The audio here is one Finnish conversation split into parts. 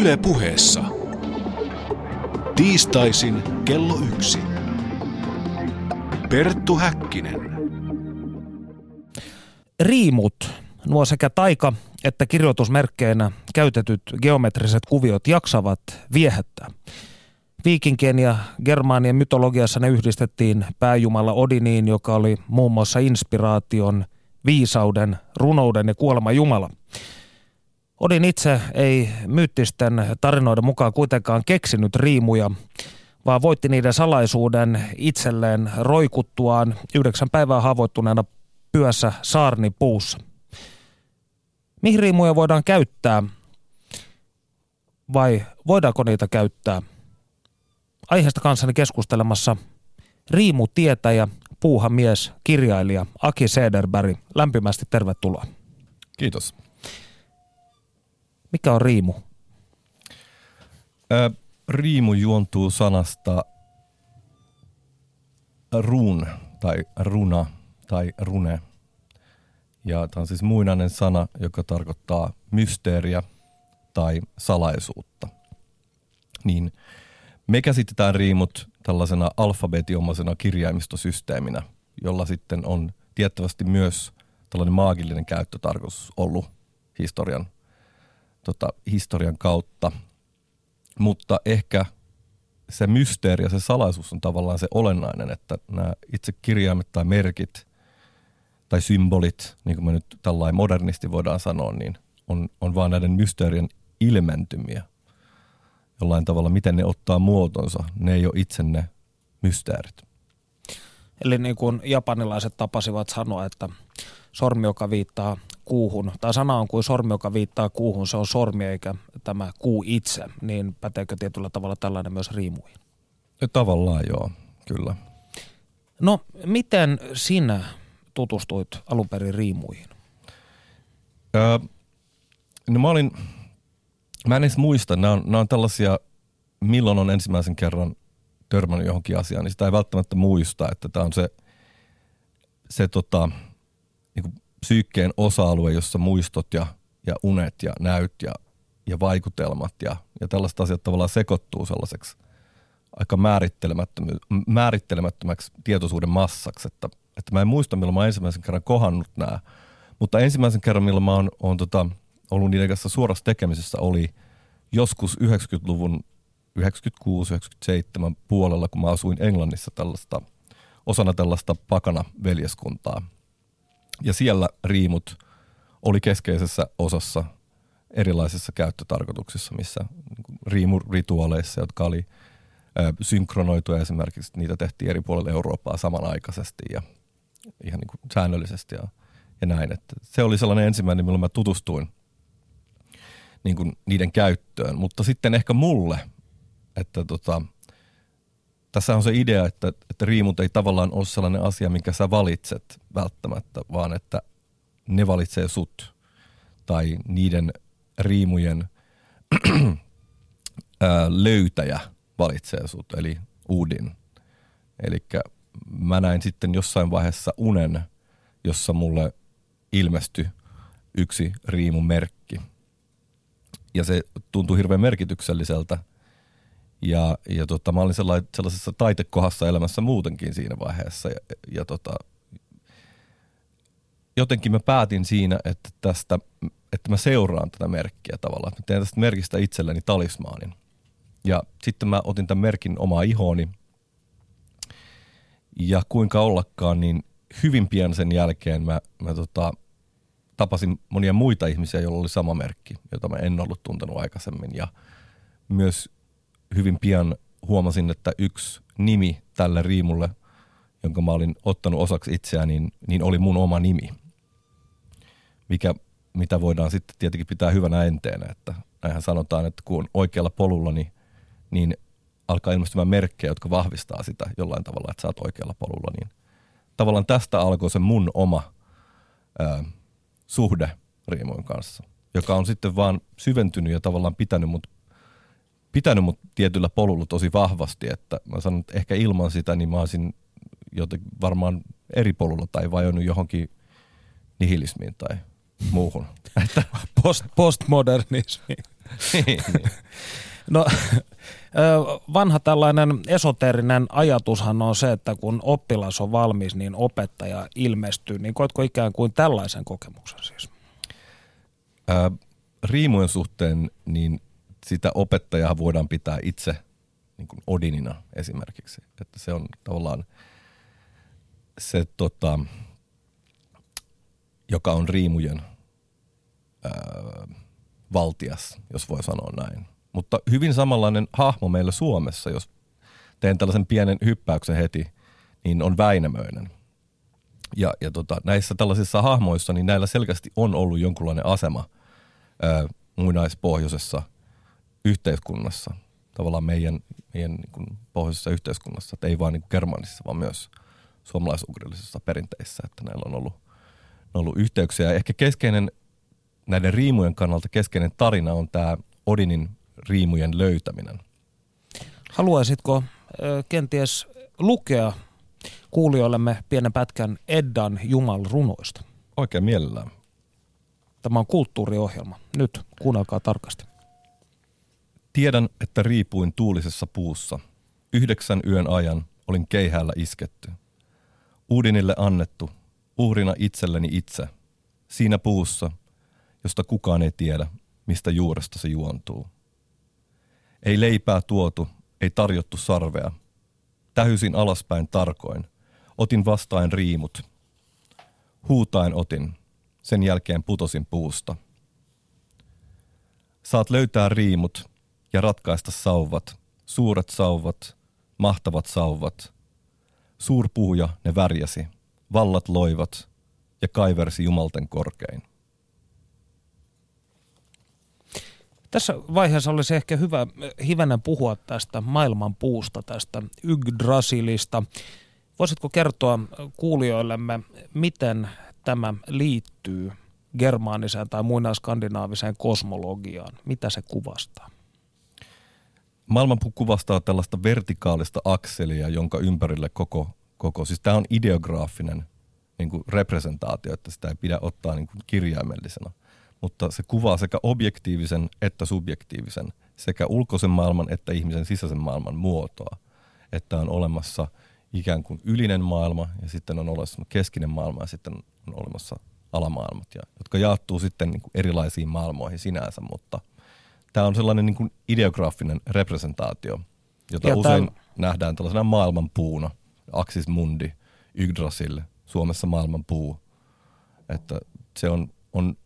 Yle puheessa. Tiistaisin kello yksi. Perttu Häkkinen. Riimut, nuo sekä taika- että kirjoitusmerkkeinä käytetyt geometriset kuviot jaksavat viehättää. Viikinkien ja germaanien mytologiassa ne yhdistettiin pääjumala Odiniin, joka oli muun muassa inspiraation, viisauden, runouden ja kuoleman jumala. Odin itse ei myyttisten tarinoiden mukaan kuitenkaan keksinyt riimuja, vaan voitti niiden salaisuuden itselleen roikuttuaan yhdeksän päivää haavoittuneena pyössä saarnipuussa. Mihin riimuja voidaan käyttää vai voidaanko niitä käyttää? Aiheesta kanssani keskustelemassa riimutietäjä, puuhamies, kirjailija Aki Sederberg. Lämpimästi tervetuloa. Kiitos. Mikä on riimu? Ö, riimu juontuu sanasta run tai runa tai rune. Ja tämä on siis muinainen sana, joka tarkoittaa mysteeriä tai salaisuutta. Niin me käsitetään riimut tällaisena alfabetiomaisena kirjaimistosysteeminä, jolla sitten on tiettävästi myös tällainen maagillinen käyttötarkoitus ollut historian, tota, historian kautta. Mutta ehkä se mysteeri ja se salaisuus on tavallaan se olennainen, että nämä itse kirjaimet tai merkit tai symbolit, niin kuin me nyt tällainen modernisti voidaan sanoa, niin on, on vaan näiden mysteerien ilmentymiä jollain tavalla, miten ne ottaa muotonsa. Ne ei ole itse ne mysteerit. Eli niin kuin japanilaiset tapasivat sanoa, että sormi, joka viittaa kuuhun, tai sana on kuin sormi, joka viittaa kuuhun, se on sormi eikä tämä kuu itse, niin päteekö tietyllä tavalla tällainen myös riimuihin? Ja tavallaan joo, kyllä. No, miten sinä tutustuit alun perin riimuihin? Öö, no mä olin, mä en edes muista, nämä on, nämä on tällaisia, milloin on ensimmäisen kerran törmännyt johonkin asiaan, niin sitä ei välttämättä muista, että tämä on se, se tota, niin kuin psyykkeen osa-alue, jossa muistot ja, ja unet ja näyt ja, ja vaikutelmat ja, ja tällaiset asiat tavallaan sekoittuu sellaiseksi aika määrittelemättömäksi tietoisuuden massaksi, että, että mä en muista, milloin mä oon ensimmäisen kerran kohannut nämä, mutta ensimmäisen kerran, milloin mä oon, oon tota, ollut niiden kanssa suorassa tekemisessä, oli joskus 90-luvun 96-97 puolella, kun mä asuin Englannissa tällaista, osana tällaista pakana veljeskuntaa. Ja siellä riimut oli keskeisessä osassa erilaisissa käyttötarkoituksissa, missä niin riimurituaaleissa, jotka oli synkronoituja esimerkiksi, niitä tehtiin eri puolilla Eurooppaa samanaikaisesti ja ihan niin kuin säännöllisesti ja, ja näin. Että se oli sellainen ensimmäinen, milloin mä tutustuin niin kuin niiden käyttöön, mutta sitten ehkä mulle, että tota, tässä on se idea, että, että riimut ei tavallaan ole sellainen asia, minkä sä valitset välttämättä, vaan että ne valitsee sut tai niiden riimujen löytäjä valitsee sut, eli uudin. Eli mä näin sitten jossain vaiheessa unen, jossa mulle ilmestyi yksi riimumerkki. Ja se tuntui hirveän merkitykselliseltä. Ja, ja tota, mä olin sellaisessa taitekohdassa elämässä muutenkin siinä vaiheessa. Ja, ja tota, jotenkin mä päätin siinä, että, tästä, että mä seuraan tätä merkkiä tavallaan. Mä teen tästä merkistä itselleni talismaanin. Ja sitten mä otin tämän merkin omaa ihooni. Ja kuinka ollakaan, niin hyvin pian sen jälkeen mä, mä tota, tapasin monia muita ihmisiä, joilla oli sama merkki, jota mä en ollut tuntenut aikaisemmin. Ja myös hyvin pian huomasin, että yksi nimi tälle riimulle, jonka mä olin ottanut osaksi itseäni, niin, niin oli mun oma nimi. Mikä, mitä voidaan sitten tietenkin pitää hyvänä enteenä, että näinhän sanotaan, että kun on oikealla polulla, niin niin alkaa ilmestymään merkkejä, jotka vahvistaa sitä jollain tavalla, että sä oot oikealla polulla. Niin tavallaan tästä alkoi se mun oma ää, suhde riimojen kanssa, joka on sitten vaan syventynyt ja tavallaan pitänyt mut, pitänyt mut tietyllä polulla tosi vahvasti, että mä sanon, että ehkä ilman sitä niin mä olisin jotenkin varmaan eri polulla tai vajonnut johonkin nihilismiin tai muuhun. Post, postmodernismi. Niin, niin. No vanha tällainen esoteerinen ajatushan on se, että kun oppilas on valmis, niin opettaja ilmestyy. Niin koetko ikään kuin tällaisen kokemuksen siis? Ää, riimujen suhteen, niin sitä opettajaa voidaan pitää itse niin kuin Odinina esimerkiksi. Että se on tavallaan se, tota, joka on riimujen ää, valtias, jos voi sanoa näin. Mutta hyvin samanlainen hahmo meillä Suomessa, jos teen tällaisen pienen hyppäyksen heti, niin on Väinämöinen. Ja, ja tota, näissä tällaisissa hahmoissa, niin näillä selkeästi on ollut jonkunlainen asema ää, muinaispohjoisessa yhteiskunnassa, tavallaan meidän, meidän niin kuin pohjoisessa yhteiskunnassa, että ei vain niin germanisissa, vaan myös suomalaisugrillisissa perinteissä, että näillä on ollut, on ollut yhteyksiä. Ja ehkä keskeinen näiden riimujen kannalta keskeinen tarina on tämä Odinin riimujen löytäminen. Haluaisitko kenties lukea kuulijoillemme pienen pätkän Eddan Jumal-runoista? Oikein mielellään. Tämä on kulttuuriohjelma. Nyt kuunnelkaa tarkasti. Tiedän, että riipuin tuulisessa puussa. Yhdeksän yön ajan olin keihäällä isketty. Uudinille annettu, uhrina itselleni itse. Siinä puussa, josta kukaan ei tiedä, mistä juuresta se juontuu. Ei leipää tuotu, ei tarjottu sarvea. Tähysin alaspäin tarkoin. Otin vastaan riimut. Huutain otin. Sen jälkeen putosin puusta. Saat löytää riimut ja ratkaista sauvat. Suuret sauvat, mahtavat sauvat. Suurpuhuja ne värjäsi. Vallat loivat ja kaiversi jumalten korkein. Tässä vaiheessa olisi ehkä hyvä hivenen puhua tästä maailman puusta, tästä Yggdrasilista. Voisitko kertoa kuulijoillemme, miten tämä liittyy germaaniseen tai muinaskandinaaviseen kosmologiaan? Mitä se kuvastaa? Maailmanpuu kuvastaa tällaista vertikaalista akselia, jonka ympärille koko, koko siis tämä on ideograafinen niin kuin representaatio, että sitä ei pidä ottaa niin kuin kirjaimellisena – mutta se kuvaa sekä objektiivisen että subjektiivisen, sekä ulkoisen maailman että ihmisen sisäisen maailman muotoa. Että on olemassa ikään kuin ylinen maailma ja sitten on olemassa keskinen maailma ja sitten on olemassa alamaailmat, ja, jotka jaattuu sitten niin kuin erilaisiin maailmoihin sinänsä, mutta tämä on sellainen niin kuin ideograafinen representaatio, jota ja usein tämän... nähdään tällaisena maailmanpuuna, Axis Mundi, Yggdrasil, Suomessa maailmanpuu, että se on, on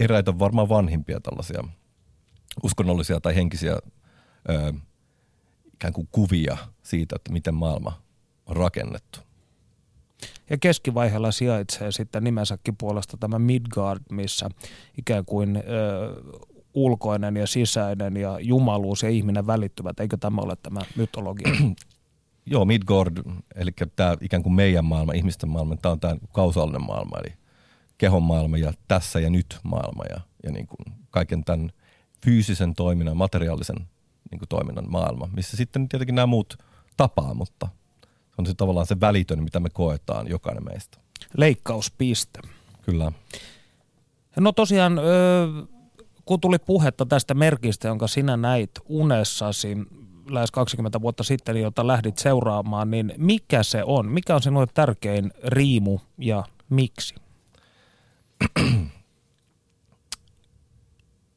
eräitä varmaan vanhimpia tällaisia uskonnollisia tai henkisiä ö, ikään kuin kuvia siitä, että miten maailma on rakennettu. Ja keskivaiheella sijaitsee sitten nimensäkin puolesta tämä Midgard, missä ikään kuin ö, ulkoinen ja sisäinen ja jumaluus ja ihminen välittyvät. Eikö tämä ole tämä mytologia? Joo, Midgard, eli tämä ikään kuin meidän maailma, ihmisten maailma, tämä on tämä kausaalinen maailma, eli kehon maailma ja tässä ja nyt maailma ja, ja niin kuin kaiken tämän fyysisen toiminnan, materiaalisen niin kuin toiminnan maailma, missä sitten tietenkin nämä muut tapaa, mutta se on se tavallaan se välitön, mitä me koetaan jokainen meistä. Leikkauspiste. Kyllä. No tosiaan, kun tuli puhetta tästä merkistä, jonka sinä näit unessasi lähes 20 vuotta sitten, jota lähdit seuraamaan, niin mikä se on? Mikä on sinulle tärkein riimu ja miksi?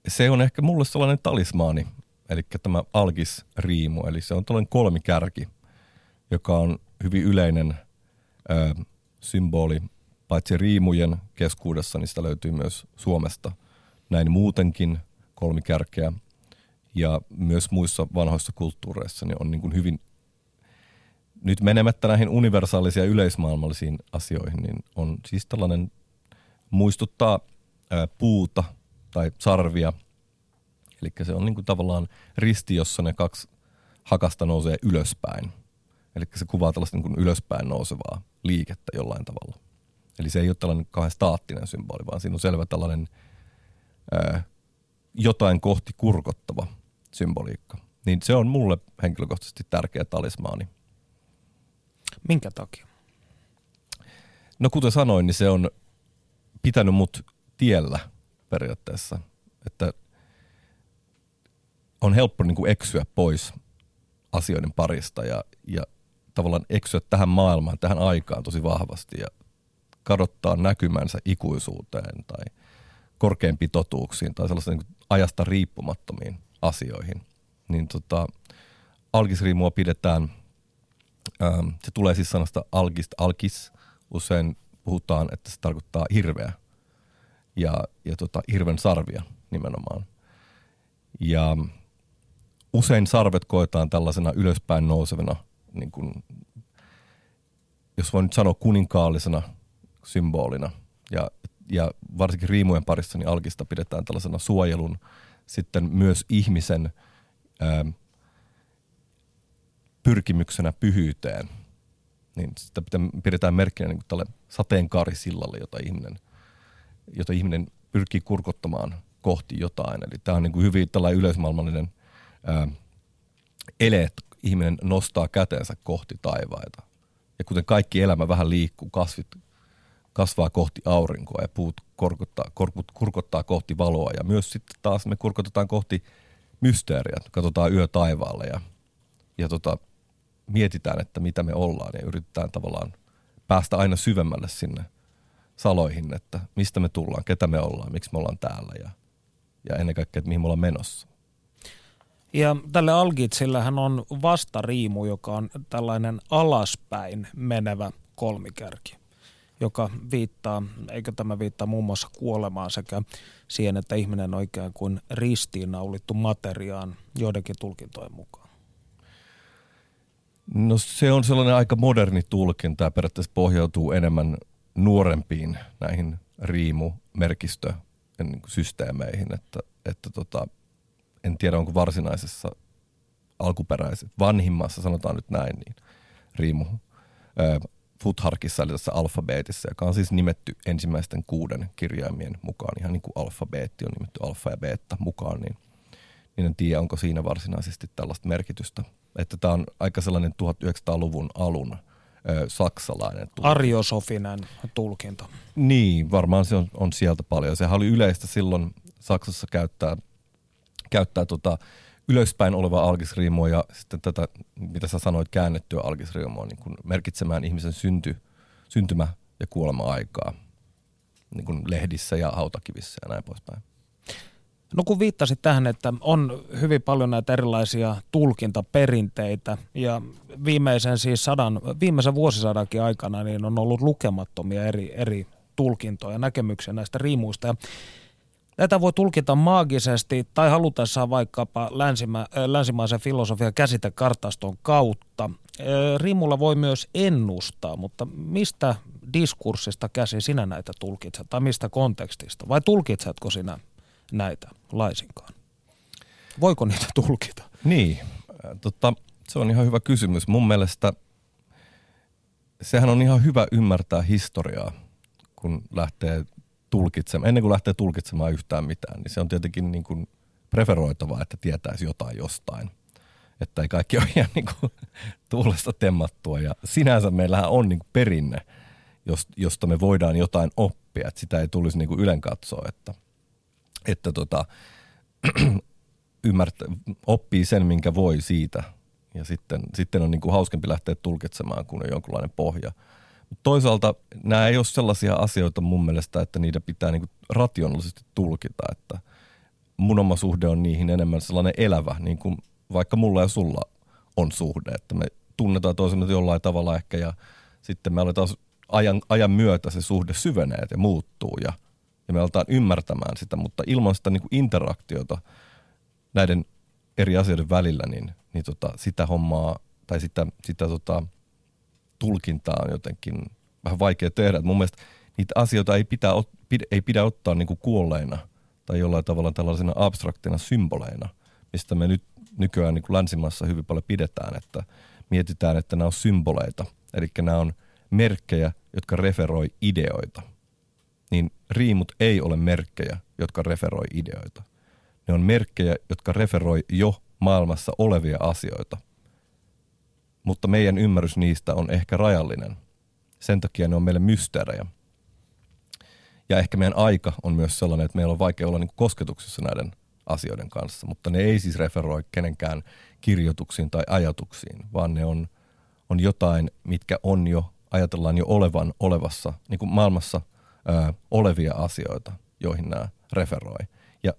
se on ehkä mulle sellainen talismaani, eli tämä algis-riimu, eli se on tällainen kolmikärki, joka on hyvin yleinen ö, symboli, paitsi riimujen keskuudessa, niin sitä löytyy myös Suomesta näin muutenkin kolmikärkeä, ja myös muissa vanhoissa kulttuureissa niin on niin kuin hyvin, nyt menemättä näihin universaalisiin ja yleismaailmallisiin asioihin, niin on siis tällainen muistuttaa ää, puuta tai sarvia. Eli se on niin kuin tavallaan risti, jossa ne kaksi hakasta nousee ylöspäin. Eli se kuvaa tällaista niin kuin ylöspäin nousevaa liikettä jollain tavalla. Eli se ei ole tällainen kauhean staattinen symboli, vaan siinä on selvä tällainen ää, jotain kohti kurkottava symboliikka. Niin se on mulle henkilökohtaisesti tärkeä talismaani. Minkä takia? No kuten sanoin, niin se on pitänyt mut tiellä periaatteessa. Että on helppo niin kuin eksyä pois asioiden parista ja, ja tavallaan eksyä tähän maailmaan, tähän aikaan tosi vahvasti ja kadottaa näkymänsä ikuisuuteen tai korkeampiin totuuksiin tai sellaisiin niin ajasta riippumattomiin asioihin. Niin tota, alkisriimua pidetään, ähm, se tulee siis sanasta alkist, alkis, usein puhutaan, että se tarkoittaa hirveä ja, ja tota, hirven sarvia nimenomaan. Ja usein sarvet koetaan tällaisena ylöspäin nousevana, niin kuin, jos voin nyt sanoa kuninkaallisena symbolina. Ja, ja varsinkin riimujen parissa niin alkista pidetään tällaisena suojelun sitten myös ihmisen ää, pyrkimyksenä pyhyyteen. Niin sitä pidetään merkkinä niin tälle sateenkaarisillalle, jota ihminen, jota ihminen pyrkii kurkottamaan kohti jotain. Eli tämä on niin kuin hyvin tällainen yleismaailmallinen ää, ele, että ihminen nostaa kätensä kohti taivaita. Ja kuten kaikki elämä vähän liikkuu, kasvit kasvaa kohti aurinkoa ja puut korkottaa, korkut, kurkottaa kohti valoa. Ja myös sitten taas me kurkotetaan kohti mysteeriä, katsotaan yö taivaalle ja, ja tota, mietitään, että mitä me ollaan ja yritetään tavallaan päästä aina syvemmälle sinne saloihin, että mistä me tullaan, ketä me ollaan, miksi me ollaan täällä ja, ja ennen kaikkea, että mihin me ollaan menossa. Ja tälle Algitsillähän on vastariimu, joka on tällainen alaspäin menevä kolmikärki, joka viittaa, eikö tämä viittaa muun muassa kuolemaan sekä siihen, että ihminen on ikään kuin ristiinnaulittu materiaan joidenkin tulkintojen mukaan. No se on sellainen aika moderni tulkinta ja periaatteessa pohjautuu enemmän nuorempiin näihin riimumerkistösysteemeihin, että, että tota, en tiedä onko varsinaisessa alkuperäisessä, vanhimmassa sanotaan nyt näin, niin riimu Futharkissa eli tässä alfabeetissa, joka on siis nimetty ensimmäisten kuuden kirjaimien mukaan, ihan niin kuin alfabeetti on nimetty alfa ja beta mukaan, niin, niin en tiedä, onko siinä varsinaisesti tällaista merkitystä. Että tämä on aika sellainen 1900-luvun alun ö, saksalainen tulkinta. Ariosofinen tulkinta. Niin, varmaan se on, on sieltä paljon. Sehän oli yleistä silloin Saksassa käyttää käyttää tota ylöspäin olevaa algisriimua ja sitten tätä, mitä sä sanoit, käännettyä algisriimua niin kun merkitsemään ihmisen synty, syntymä- ja kuolema-aikaa niin kuin lehdissä ja hautakivissä ja näin poispäin. No kun viittasit tähän, että on hyvin paljon näitä erilaisia tulkintaperinteitä ja viimeisen siis sadan, viimeisen vuosisadankin aikana niin on ollut lukemattomia eri, eri tulkintoja, näkemyksiä näistä riimuista. Ja Tätä voi tulkita maagisesti tai halutessaan vaikkapa länsimä, länsimaisen filosofian käsitekartaston kautta. Rimulla voi myös ennustaa, mutta mistä diskurssista käsi sinä näitä tulkitset tai mistä kontekstista? Vai tulkitsetko sinä näitä laisinkaan? Voiko niitä tulkita? Niin, tota, se on ihan hyvä kysymys. Mun mielestä sehän on ihan hyvä ymmärtää historiaa, kun lähtee tulkitsemaan, ennen kuin lähtee tulkitsemaan yhtään mitään, niin se on tietenkin niin kuin preferoitavaa, että tietäisi jotain jostain. Että ei kaikki ole ihan niin kuin tuulesta temmattua. Ja sinänsä meillähän on niin kuin perinne, josta me voidaan jotain oppia. Että sitä ei tulisi niin kuin ylen katsoa, että, että tota, ymmärtää, oppii sen, minkä voi siitä. Ja sitten, sitten on niin kuin hauskempi lähteä tulkitsemaan, kun on jonkunlainen pohja – Toisaalta nämä ei ole sellaisia asioita mun mielestä, että niitä pitää niinku rationaalisesti tulkita, että mun oma suhde on niihin enemmän sellainen elävä, niin kuin vaikka mulla ja sulla on suhde, että me tunnetaan toisemme jollain tavalla ehkä ja sitten me aletaan ajan, ajan myötä se suhde syvenee ja muuttuu ja, ja me aletaan ymmärtämään sitä, mutta ilman sitä niin interaktiota näiden eri asioiden välillä, niin, niin tota, sitä hommaa tai sitä, sitä tota, tulkintaa on jotenkin vähän vaikea tehdä. Et mun mielestä niitä asioita ei, pitää, ei pidä ottaa niin kuin kuolleina tai jollain tavalla tällaisena abstraktina symboleina, mistä me nyt nykyään niin kuin länsimaassa hyvin paljon pidetään, että mietitään, että nämä on symboleita. Eli nämä on merkkejä, jotka referoi ideoita. Niin riimut ei ole merkkejä, jotka referoi ideoita. Ne on merkkejä, jotka referoi jo maailmassa olevia asioita mutta meidän ymmärrys niistä on ehkä rajallinen. Sen takia ne on meille mysteerejä. Ja ehkä meidän aika on myös sellainen, että meillä on vaikea olla niin kosketuksessa näiden asioiden kanssa, mutta ne ei siis referoi kenenkään kirjoituksiin tai ajatuksiin, vaan ne on, on jotain, mitkä on jo, ajatellaan jo olevan olevassa, niin kuin maailmassa ää, olevia asioita, joihin nämä referoi. Ja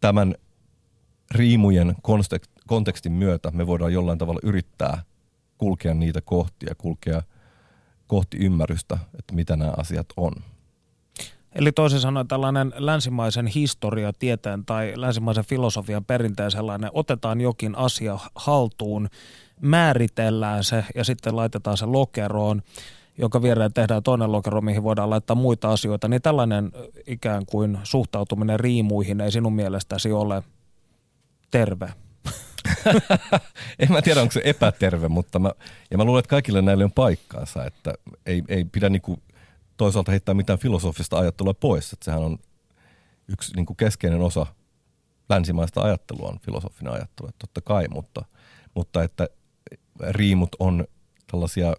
tämän riimujen kontekstin myötä me voidaan jollain tavalla yrittää kulkea niitä kohtia, kulkea kohti ymmärrystä, että mitä nämä asiat on. Eli toisin sanoen tällainen länsimaisen historia tieteen tai länsimaisen filosofian perinteen sellainen, otetaan jokin asia haltuun, määritellään se ja sitten laitetaan se lokeroon, jonka viereen tehdään toinen lokero, mihin voidaan laittaa muita asioita, niin tällainen ikään kuin suhtautuminen riimuihin ei sinun mielestäsi ole terve? en mä tiedä, onko se epäterve, mutta mä, ja mä luulen, että kaikille näille on paikkaansa, että ei, ei pidä niinku toisaalta heittää mitään filosofista ajattelua pois, että sehän on yksi niinku keskeinen osa länsimaista ajattelua on filosofinen ajattelu, että totta kai, mutta, mutta että riimut on tällaisia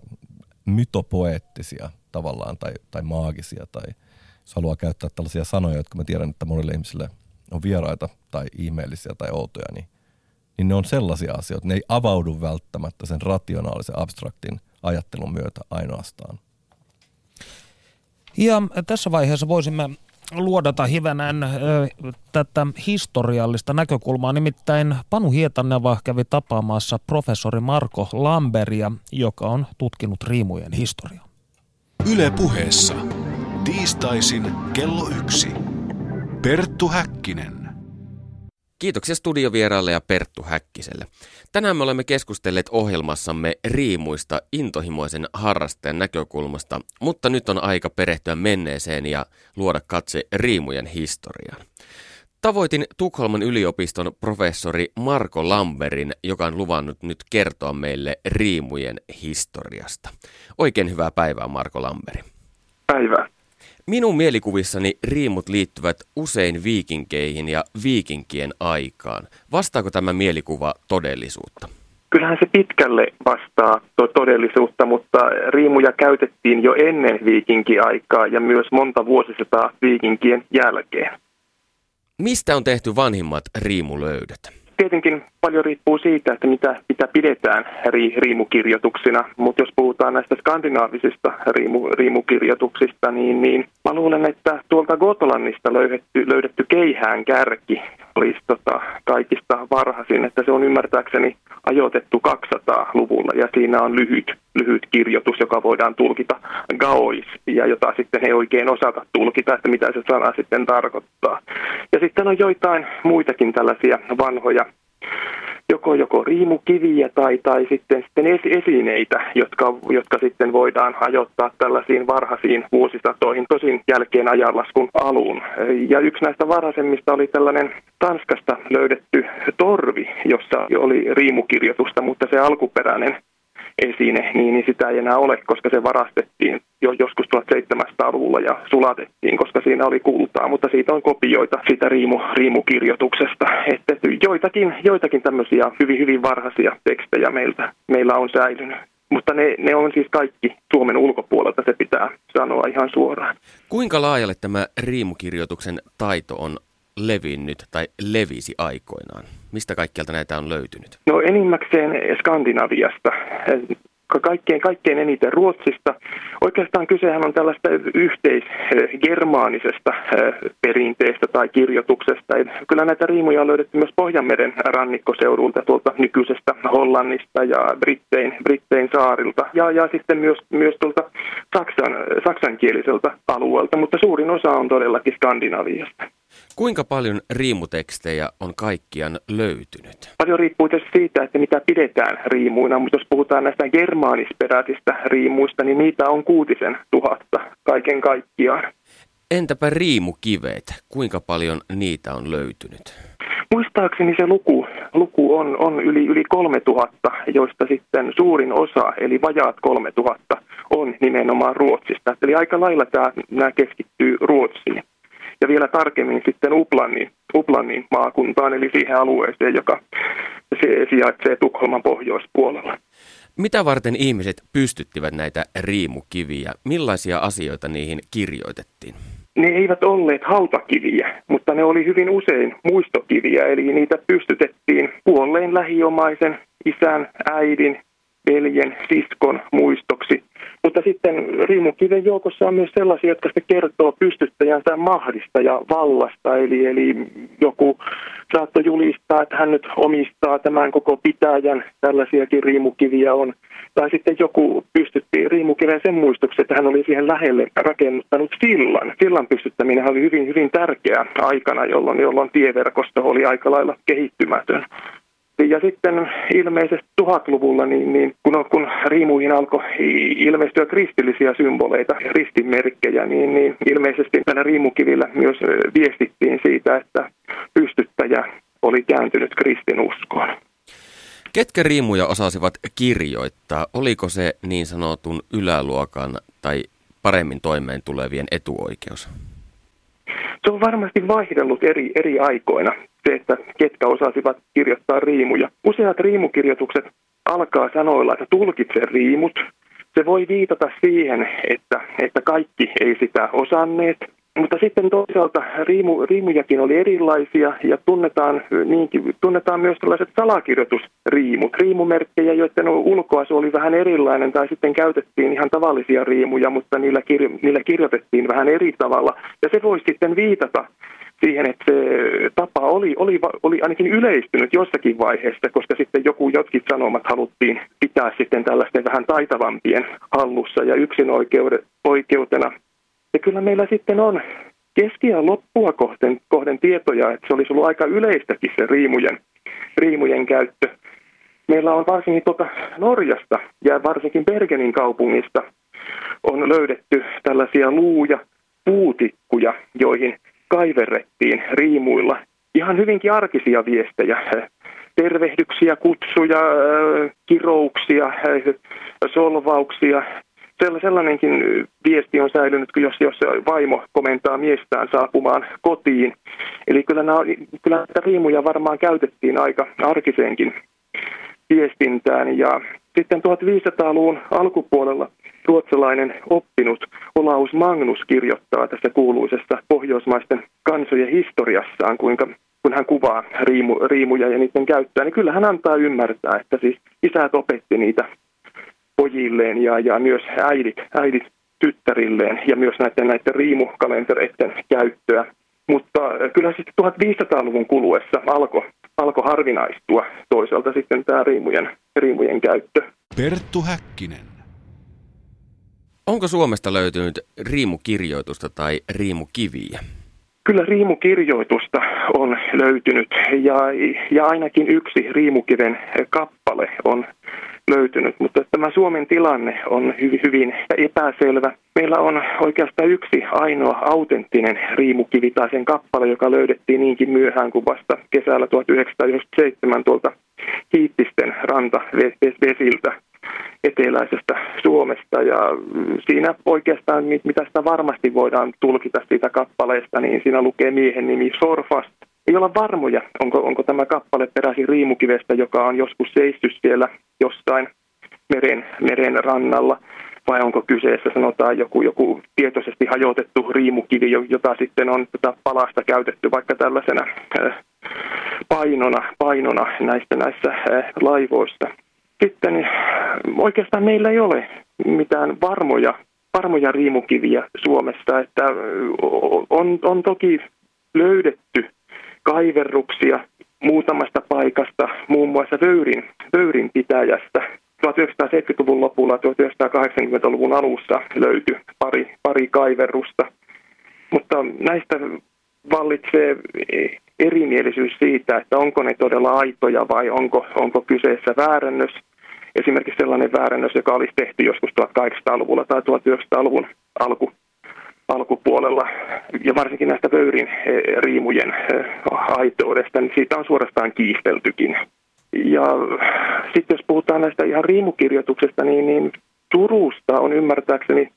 mytopoeettisia tavallaan tai, tai maagisia tai jos haluaa käyttää tällaisia sanoja, jotka mä tiedän, että monille ihmisille on vieraita tai ihmeellisiä tai outoja, niin niin ne on sellaisia asioita. Ne ei avaudu välttämättä sen rationaalisen abstraktin ajattelun myötä ainoastaan. Ja tässä vaiheessa voisimme luodata hivenen ö, tätä historiallista näkökulmaa. Nimittäin Panu Hietaneva kävi tapaamassa professori Marko Lamberia, joka on tutkinut riimujen historiaa. Yle puheessa. Tiistaisin kello yksi. Perttu Häkkinen. Kiitoksia studiovieraalle ja Perttu Häkkiselle. Tänään me olemme keskustelleet ohjelmassamme riimuista intohimoisen harrastajan näkökulmasta, mutta nyt on aika perehtyä menneeseen ja luoda katse riimujen historiaan. Tavoitin Tukholman yliopiston professori Marko Lamberin, joka on luvannut nyt kertoa meille riimujen historiasta. Oikein hyvää päivää Marko Lamberi. Päivää. Minun mielikuvissani riimut liittyvät usein viikinkeihin ja viikinkien aikaan. Vastaako tämä mielikuva todellisuutta? Kyllähän se pitkälle vastaa todellisuutta, mutta riimuja käytettiin jo ennen viikinkiaikaa ja myös monta vuosisataa viikinkien jälkeen. Mistä on tehty vanhimmat riimulöydöt? Tietenkin paljon riippuu siitä, että mitä, mitä pidetään ri, riimukirjoituksina, mutta jos puhutaan näistä skandinaavisista riimu, riimukirjoituksista, niin, niin mä luulen, että tuolta Gotlannista löydetty, löydetty keihään kärki olisi tota, kaikista varhaisin, että se on ymmärtääkseni ajoitettu 200-luvulla ja siinä on lyhyt, lyhyt kirjoitus, joka voidaan tulkita gaois ja jota sitten ei oikein osata tulkita, että mitä se sana sitten tarkoittaa. Ja sitten on joitain muitakin tällaisia vanhoja joko, joko riimukiviä tai, tai sitten, sitten esineitä, jotka, jotka sitten voidaan ajoittaa tällaisiin varhaisiin vuosisatoihin, tosin jälkeen ajanlaskun alun. Ja yksi näistä varhaisemmista oli tällainen Tanskasta löydetty torvi, jossa oli riimukirjoitusta, mutta se alkuperäinen esine, niin, niin sitä ei enää ole, koska se varastettiin jo joskus 1700-luvulla ja sulatettiin, koska siinä oli kultaa, mutta siitä on kopioita siitä riimu, riimukirjoituksesta. Että joitakin, joitakin tämmöisiä hyvin, hyvin varhaisia tekstejä meiltä, meillä on säilynyt. Mutta ne, ne on siis kaikki Suomen ulkopuolelta, se pitää sanoa ihan suoraan. Kuinka laajalle tämä riimukirjoituksen taito on levinnyt tai levisi aikoinaan? Mistä kaikkialta näitä on löytynyt? No enimmäkseen Skandinaviasta kaikkein, kaikkein eniten Ruotsista. Oikeastaan kysehän on tällaista yhteisgermaanisesta perinteestä tai kirjoituksesta. Kyllä näitä riimuja on löydetty myös Pohjanmeren rannikkoseudulta, tuolta nykyisestä Hollannista ja Brittein, Brittein saarilta ja, ja sitten myös, myös tuolta saksan, saksankieliseltä alueelta, mutta suurin osa on todellakin Skandinaviasta. Kuinka paljon riimutekstejä on kaikkiaan löytynyt? Paljon riippuu tietysti siitä, että mitä pidetään riimuina, mutta jos puhutaan näistä germaanisperäisistä riimuista, niin niitä on kuutisen tuhatta kaiken kaikkiaan. Entäpä riimukivet, kuinka paljon niitä on löytynyt? Muistaakseni se luku, luku on, on yli, yli 3000, joista sitten suurin osa, eli vajaat 3000, on nimenomaan Ruotsista. Eli aika lailla tämä, nämä keskittyy Ruotsiin ja vielä tarkemmin sitten Uplannin, Uplannin maakuntaan, eli siihen alueeseen, joka se sijaitsee Tukholman pohjoispuolella. Mitä varten ihmiset pystyttivät näitä riimukiviä? Millaisia asioita niihin kirjoitettiin? ne eivät olleet hautakiviä, mutta ne oli hyvin usein muistokiviä, eli niitä pystytettiin kuolleen lähiomaisen, isän, äidin, veljen, siskon muistoksi. Mutta sitten riimukiven joukossa on myös sellaisia, jotka sitten kertoo pystyttäjän mahdista ja vallasta. Eli, eli joku saattoi julistaa, että hän nyt omistaa tämän koko pitäjän. Tällaisiakin riimukiviä on. Tai sitten joku pystytti riimukiven sen muistoksi, että hän oli siihen lähelle rakennuttanut sillan. Sillan pystyttäminen oli hyvin, hyvin tärkeä aikana, jolloin, jolloin tieverkosto oli aika lailla kehittymätön. Ja sitten ilmeisesti tuhatluvulla, niin, niin kun, kun riimuihin alkoi ilmestyä kristillisiä symboleita, ristinmerkkejä, niin, niin ilmeisesti tällä riimukivillä myös viestittiin siitä, että pystyttäjä oli kääntynyt kristinuskoon. Ketkä riimuja osasivat kirjoittaa? Oliko se niin sanotun yläluokan tai paremmin toimeen tulevien etuoikeus? Se on varmasti vaihdellut eri, eri aikoina että ketkä osasivat kirjoittaa riimuja. Useat riimukirjoitukset alkaa sanoilla, että tulkitse riimut. Se voi viitata siihen, että, että kaikki ei sitä osanneet. Mutta sitten toisaalta riimu, riimujakin oli erilaisia ja tunnetaan, niinkin, tunnetaan myös tällaiset salakirjoitusriimut, riimumerkkejä, joiden ulkoasu oli vähän erilainen tai sitten käytettiin ihan tavallisia riimuja, mutta niillä, kirjo, niillä kirjoitettiin vähän eri tavalla. Ja se voisi sitten viitata siihen, että se tapa oli, oli, oli ainakin yleistynyt jossakin vaiheessa, koska sitten joku jotkin sanomat haluttiin pitää sitten tällaisten vähän taitavampien hallussa ja yksin oikeutena. Ja kyllä meillä sitten on keski- ja loppua kohden, kohden tietoja, että se olisi ollut aika yleistäkin se riimujen, riimujen käyttö. Meillä on varsinkin tuota Norjasta ja varsinkin Bergenin kaupungista on löydetty tällaisia luuja, puutikkuja, joihin kaiverrettiin riimuilla ihan hyvinkin arkisia viestejä. Tervehdyksiä, kutsuja, kirouksia, solvauksia. Sellainenkin viesti on säilynyt, jos, jos vaimo komentaa miestään saapumaan kotiin. Eli kyllä, nämä, kyllä näitä riimuja varmaan käytettiin aika arkiseenkin viestintään. Ja sitten 1500-luvun alkupuolella ruotsalainen oppinut Olaus Magnus kirjoittaa tässä kuuluisessa pohjoismaisten kansojen historiassaan, kuinka kun hän kuvaa riimu, riimuja ja niiden käyttöä, niin kyllä hän antaa ymmärtää, että siis isät opetti niitä pojilleen ja, ja myös äidit, äidit tyttärilleen ja myös näiden, näiden riimukalentereiden käyttöä. Mutta kyllä sitten 1500-luvun kuluessa alkoi alko harvinaistua toisaalta sitten tämä riimujen, riimujen käyttö. Perttu Häkkinen. Onko Suomesta löytynyt riimukirjoitusta tai riimukiviä? Kyllä riimukirjoitusta on löytynyt ja, ja ainakin yksi riimukiven kappale on löytynyt, mutta tämä Suomen tilanne on hyvin, hyvin epäselvä. Meillä on oikeastaan yksi ainoa autenttinen riimukivi tai sen kappale, joka löydettiin niinkin myöhään kuin vasta kesällä 1997 tuolta Kiittisten rantavesiltä eteläisestä Suomesta. Ja siinä oikeastaan, mitä sitä varmasti voidaan tulkita siitä kappaleesta, niin siinä lukee miehen nimi Sorfast. Ei olla varmoja, onko, onko tämä kappale peräisin riimukivestä, joka on joskus seisty siellä jostain meren, meren rannalla, vai onko kyseessä sanotaan joku, joku tietoisesti hajotettu riimukivi, jota sitten on tätä palasta käytetty vaikka tällaisena äh, painona, painona näistä näissä äh, laivoista sitten oikeastaan meillä ei ole mitään varmoja, varmoja riimukiviä Suomessa, että on, on toki löydetty kaiverruksia muutamasta paikasta, muun muassa Vöyrin, Vöyrin pitäjästä. 1970-luvun lopulla 1980-luvun alussa löytyi pari, pari kaiverrusta, mutta näistä vallitsee erimielisyys siitä, että onko ne todella aitoja vai onko, onko kyseessä väärännös. Esimerkiksi sellainen väärännös, joka olisi tehty joskus 1800-luvulla tai 1900-luvun alku, alkupuolella. Ja varsinkin näistä vöyrin eh, riimujen eh, aitoudesta, niin siitä on suorastaan kiisteltykin. Ja sitten jos puhutaan näistä ihan riimukirjoituksesta, niin, niin Turusta on ymmärtääkseni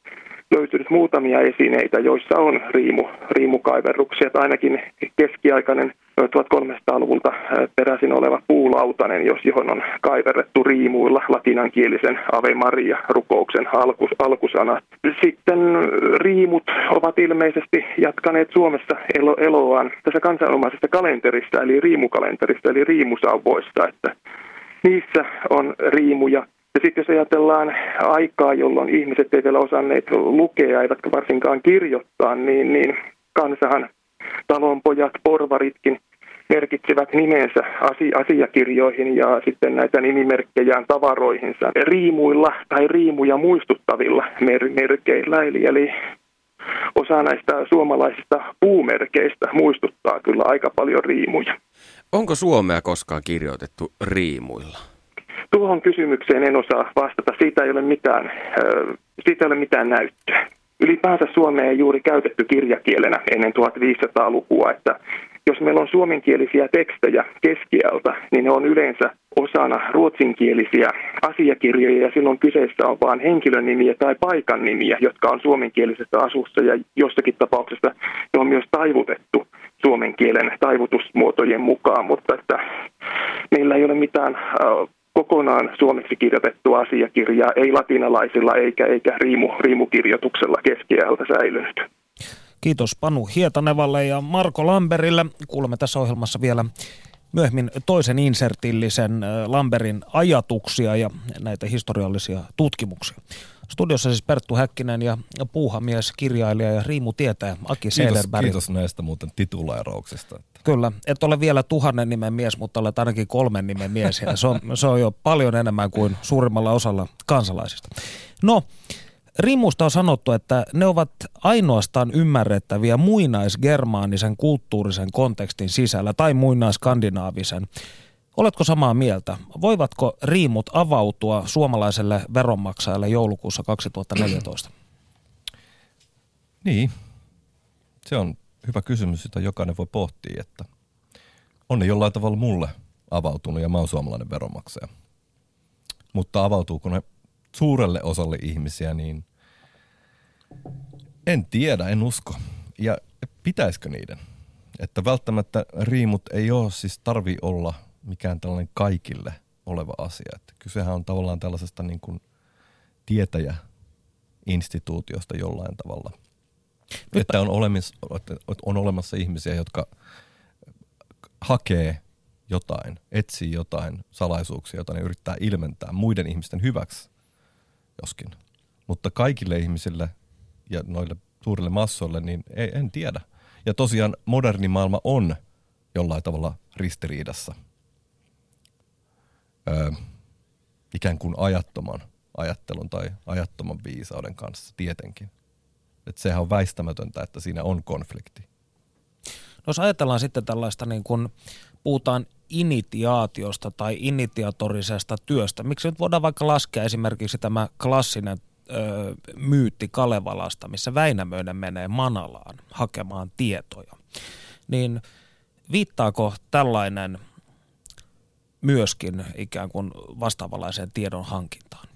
löytynyt muutamia esineitä, joissa on riimu, riimukaiverruksia. Että ainakin keskiaikainen 1300-luvulta peräisin oleva puulautanen, jos johon on kaiverrettu riimuilla latinankielisen Ave Maria rukouksen alku, alkusana. Sitten riimut ovat ilmeisesti jatkaneet Suomessa elo, eloaan tässä kansanomaisessa kalenterissa, eli riimukalenterissa, eli riimusauvoissa, että niissä on riimuja. Ja sitten jos ajatellaan aikaa, jolloin ihmiset eivät vielä osanneet lukea, eivätkä varsinkaan kirjoittaa, niin, niin kansahan talonpojat, porvaritkin merkitsivät nimensä asiakirjoihin ja sitten näitä nimimerkkejään tavaroihinsa riimuilla tai riimuja muistuttavilla mer- merkeillä. Eli, eli osa näistä suomalaisista puumerkeistä muistuttaa kyllä aika paljon riimuja. Onko Suomea koskaan kirjoitettu riimuilla? Tuohon kysymykseen en osaa vastata. Siitä ei ole mitään, siitä ei ole mitään näyttöä. Ylipäänsä Suomea ei juuri käytetty kirjakielenä ennen 1500-lukua, että jos meillä on suomenkielisiä tekstejä keskiältä, niin ne on yleensä osana ruotsinkielisiä asiakirjoja ja silloin kyseessä on vain henkilönimiä tai paikan nimiä, jotka on suomenkielisessä asussa ja jossakin tapauksessa ne on myös taivutettu suomen kielen taivutusmuotojen mukaan, mutta että meillä ei ole mitään kokonaan suomeksi kirjoitettua asiakirjaa, ei latinalaisilla eikä, eikä riimu, riimukirjoituksella keskiajalta säilynyt. Kiitos Panu Hietanevalle ja Marko Lamberille. Kuulemme tässä ohjelmassa vielä myöhemmin toisen insertillisen Lamberin ajatuksia ja näitä historiallisia tutkimuksia. Studiossa siis Perttu Häkkinen ja puuhamies, kirjailija ja riimutietäjä Aki Sederberg. Kiitos näistä muuten titulairauksista. Kyllä, et ole vielä tuhannen nimen mies, mutta olet ainakin kolmen nimen mies ja se on, se on jo paljon enemmän kuin suurimmalla osalla kansalaisista. No, Rimusta on sanottu, että ne ovat ainoastaan ymmärrettäviä muinaisgermaanisen kulttuurisen kontekstin sisällä tai muinaiskandinaavisen. Oletko samaa mieltä? Voivatko riimut avautua suomalaiselle veronmaksajalle joulukuussa 2014? Niin, se on hyvä kysymys, jota jokainen voi pohtia, että on ne jollain tavalla mulle avautunut ja mä oon suomalainen veronmaksaja. Mutta avautuuko ne suurelle osalle ihmisiä, niin en tiedä, en usko. Ja pitäisikö niiden? Että välttämättä riimut ei ole, siis tarvi olla mikään tällainen kaikille oleva asia. Että kysehän on tavallaan tällaisesta niin kuin tietäjäinstituutiosta jollain tavalla. Nyt että on, olemis, on olemassa ihmisiä, jotka hakee jotain, etsii jotain salaisuuksia, joita ne yrittää ilmentää muiden ihmisten hyväksi joskin. Mutta kaikille ihmisille ja noille suurille massoille, niin ei, en tiedä. Ja tosiaan moderni maailma on jollain tavalla ristiriidassa öö, ikään kuin ajattoman ajattelun tai ajattoman viisauden kanssa tietenkin. Et sehän on väistämätöntä, että siinä on konflikti. No jos ajatellaan sitten tällaista niin kuin puhutaan initiaatiosta tai initiatorisesta työstä, miksi nyt voidaan vaikka laskea esimerkiksi tämä klassinen ö, myytti Kalevalasta, missä Väinämöinen menee Manalaan hakemaan tietoja, niin viittaako tällainen myöskin ikään kuin vastaavanlaiseen tiedon hankintaan?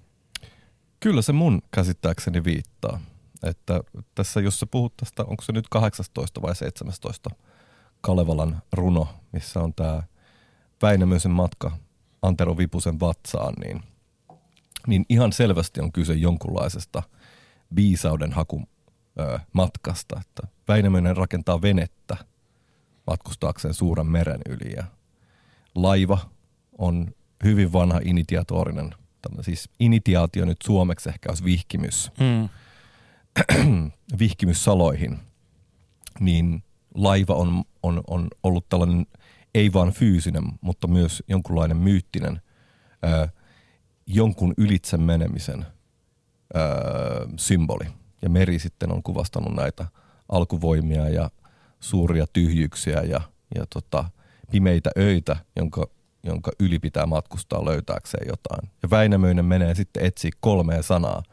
Kyllä se mun käsittääkseni viittaa. Että tässä, jos sä puhut tästä, onko se nyt 18 vai 17 Kalevalan runo, missä on tämä Väinämöisen matka Antero Vipusen vatsaan, niin, niin ihan selvästi on kyse jonkunlaisesta viisauden haku ö, matkasta. Että Väinämöinen rakentaa venettä matkustaakseen suuren meren yli ja laiva on hyvin vanha initiatorinen, siis initiaatio nyt suomeksi ehkä olisi vihkimys, mm. vihkimys saloihin, niin laiva on, on, on ollut tällainen ei vain fyysinen, mutta myös jonkunlainen myyttinen ää, jonkun ylitse menemisen ää, symboli. Ja meri sitten on kuvastanut näitä alkuvoimia ja suuria tyhjyyksiä ja, ja tota, pimeitä öitä, jonka, jonka yli pitää matkustaa löytääkseen jotain. Ja Väinämöinen menee sitten etsiä kolmea sanaa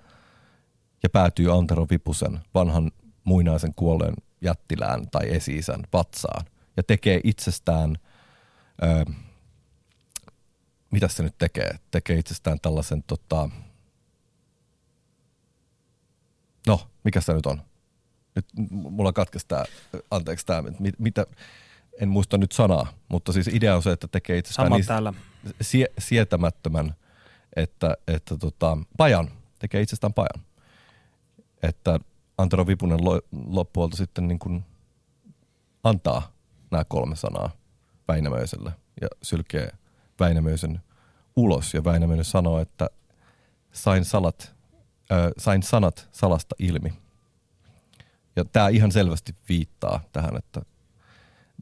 ja päätyy Antero Vipusen vanhan muinaisen kuolleen jättilään tai esi-isän vatsaan ja tekee itsestään – öö, mitä se nyt tekee? Tekee itsestään tällaisen, tota, no, mikä se nyt on? Nyt mulla katkesi tämä, anteeksi tämä, mit, mitä, en muista nyt sanaa, mutta siis idea on se, että tekee itsestään Sama niin täällä. sie, sietämättömän, että, että tota, pajan, tekee itsestään pajan. Että Antero Vipunen lo, loppuolta sitten niin kuin antaa nämä kolme sanaa Väinämöiselle ja sylkee Väinämöisen ulos ja Väinämöinen sanoo, että sain, salat, äh, sain sanat salasta ilmi. Ja tämä ihan selvästi viittaa tähän, että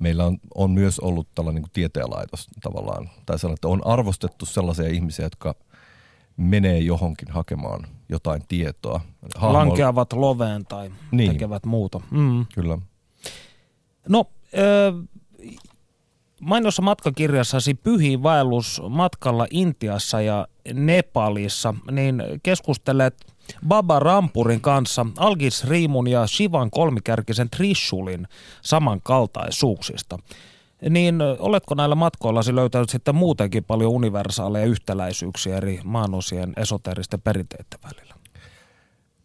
meillä on, on myös ollut tällainen niin tieteenlaitos tavallaan, tai sellainen, että on arvostettu sellaisia ihmisiä, jotka menee johonkin hakemaan jotain tietoa. Hahmo- Lankeavat loveen tai Niin. tekevät muuta. Mm. Kyllä. No, ö, mainossa matkakirjassasi Pyhiin vaellus matkalla Intiassa ja Nepalissa, niin keskustelet Baba Rampurin kanssa Algis Riimun ja Shivan kolmikärkisen Trishulin samankaltaisuuksista. Niin oletko näillä matkoillasi löytänyt sitten muutenkin paljon universaaleja yhtäläisyyksiä eri maanosien esoteristen perinteiden välillä?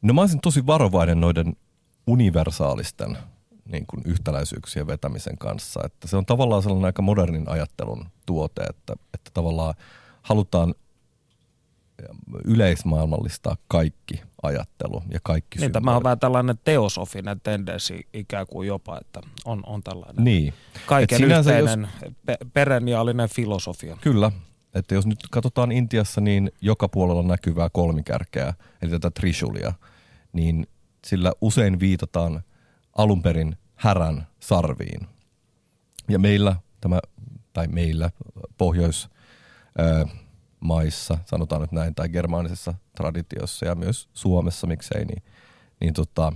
No mä olisin tosi varovainen noiden universaalisten niin kuin yhtäläisyyksien vetämisen kanssa. Että se on tavallaan sellainen aika modernin ajattelun tuote, että, että tavallaan halutaan yleismaailmallistaa kaikki ajattelu ja kaikki Niin, tämä on vähän tällainen teosofinen tendenssi ikään kuin jopa, että on, on tällainen Niin, kaiken yhteinen pe- perenniaalinen filosofia. kyllä. Että jos nyt katsotaan Intiassa, niin joka puolella näkyvää kolmikärkeä, eli tätä trishulia, niin sillä usein viitataan alun perin härän sarviin. Ja meillä, tämä, tai meillä Pohjois, maissa, sanotaan nyt näin, tai germaanisessa traditiossa ja myös Suomessa, miksei, niin, niin tota,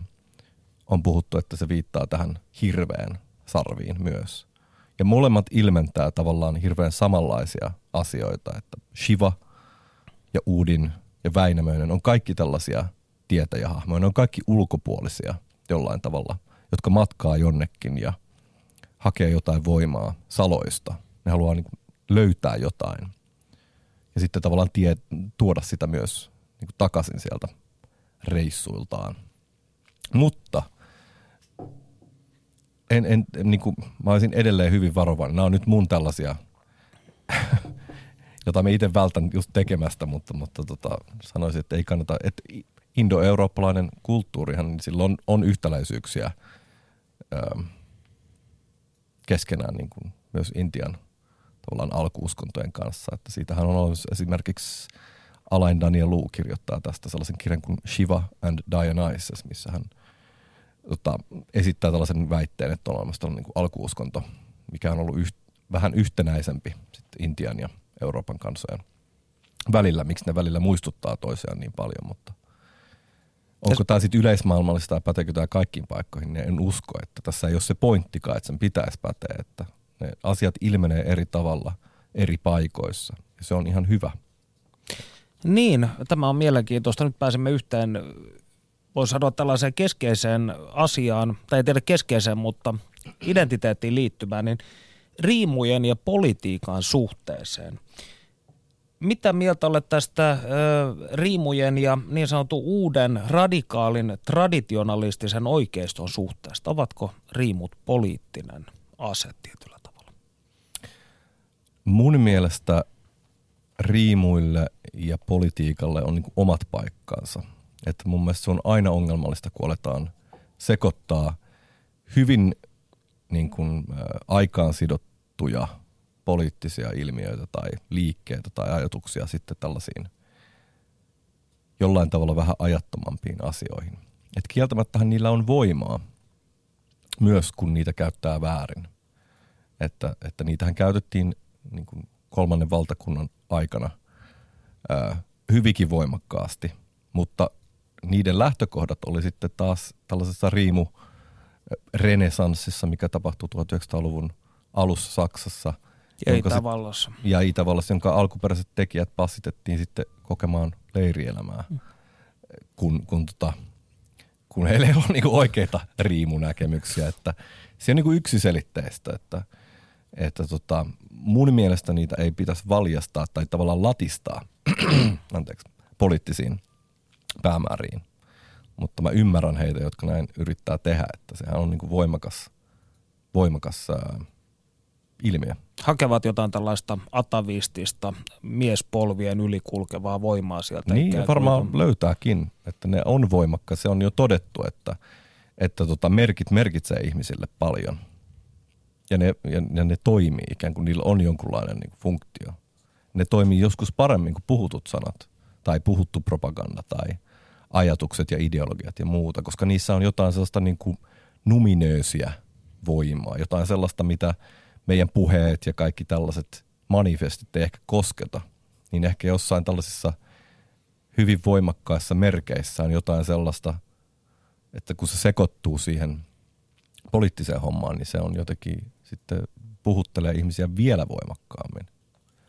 on puhuttu, että se viittaa tähän hirveän sarviin myös. Ja molemmat ilmentää tavallaan hirveän samanlaisia asioita, että Shiva ja Uudin ja Väinämöinen on kaikki tällaisia tietäjähahmoja. Ne on kaikki ulkopuolisia jollain tavalla, jotka matkaa jonnekin ja hakee jotain voimaa saloista. Ne haluaa niin löytää jotain ja sitten tavallaan tie, tuoda sitä myös niin kuin takaisin sieltä reissuiltaan. Mutta en, en, niin kuin, mä olisin edelleen hyvin varovainen. Nämä on nyt mun tällaisia, jota me itse vältän just tekemästä, mutta, mutta tota, sanoisin, että ei kannata. Että indo-eurooppalainen kulttuurihan, niin sillä on, on yhtäläisyyksiä öö, keskenään niin kuin myös Intian tavallaan alkuuskontojen kanssa. Että siitähän on ollut esimerkiksi Alain Daniel Lu kirjoittaa tästä sellaisen kirjan kuin Shiva and Dionysus, missä hän tota, esittää tällaisen väitteen, että on olemassa tällainen niin alkuuskonto, mikä on ollut yht, vähän yhtenäisempi sitten Intian ja Euroopan kansojen välillä. Miksi ne välillä muistuttaa toisiaan niin paljon, mutta onko tämä sitten yleismaailmallista ja päteekö tämä kaikkiin paikkoihin, niin en usko, että tässä ei ole se pointtikaan, että sen pitäisi päteä, että ne asiat ilmenee eri tavalla eri paikoissa ja se on ihan hyvä. Niin, tämä on mielenkiintoista. Nyt pääsemme yhteen, voi sanoa tällaiseen keskeiseen asiaan, tai ei tiedä keskeiseen, mutta identiteettiin liittyvään, niin riimujen ja politiikan suhteeseen. Mitä mieltä olet tästä ö, riimujen ja niin sanotun uuden radikaalin traditionalistisen oikeiston suhteesta? Ovatko riimut poliittinen ase? Mun mielestä riimuille ja politiikalle on niin omat paikkaansa. Että mun mielestä se on aina ongelmallista, kun aletaan sekoittaa hyvin niin kuin, ä, aikaan sidottuja poliittisia ilmiöitä tai liikkeitä tai ajatuksia sitten tällaisiin jollain tavalla vähän ajattomampiin asioihin. Et kieltämättähän niillä on voimaa, myös kun niitä käyttää väärin. Että, että niitähän käytettiin niin kuin kolmannen valtakunnan aikana ää, hyvinkin voimakkaasti, mutta niiden lähtökohdat oli sitten taas tällaisessa riimu renesanssissa, mikä tapahtui 1900-luvun alussa Saksassa. Ja jonka sit- Itävallassa. ja Itävallassa, jonka alkuperäiset tekijät passitettiin sitten kokemaan leirielämää, kun, kun, tota, kun heillä ei ole niinku oikeita riimunäkemyksiä. Että se on niinku yksiselitteistä, että, että tota, mun mielestä niitä ei pitäisi valjastaa tai tavallaan latistaa anteeksi, poliittisiin päämääriin. Mutta mä ymmärrän heitä, jotka näin yrittää tehdä, että sehän on niinku voimakas, voimakas ää, ilmiö. Hakevat jotain tällaista atavistista, miespolvien ylikulkevaa voimaa sieltä. Niin, kuin. varmaan löytääkin, että ne on voimakka. Se on jo todettu, että, että tota merkit merkitsee ihmisille paljon. Ja ne, ja, ja ne toimii ikään kuin niillä on jonkunlainen niin kuin funktio. Ne toimii joskus paremmin kuin puhutut sanat tai puhuttu propaganda tai ajatukset ja ideologiat ja muuta, koska niissä on jotain sellaista niin kuin numinöösiä voimaa, jotain sellaista, mitä meidän puheet ja kaikki tällaiset manifestit ei ehkä kosketa, niin ehkä jossain tällaisissa hyvin voimakkaissa merkeissä on jotain sellaista, että kun se sekoittuu siihen poliittiseen hommaan, niin se on jotenkin sitten puhuttelee ihmisiä vielä voimakkaammin.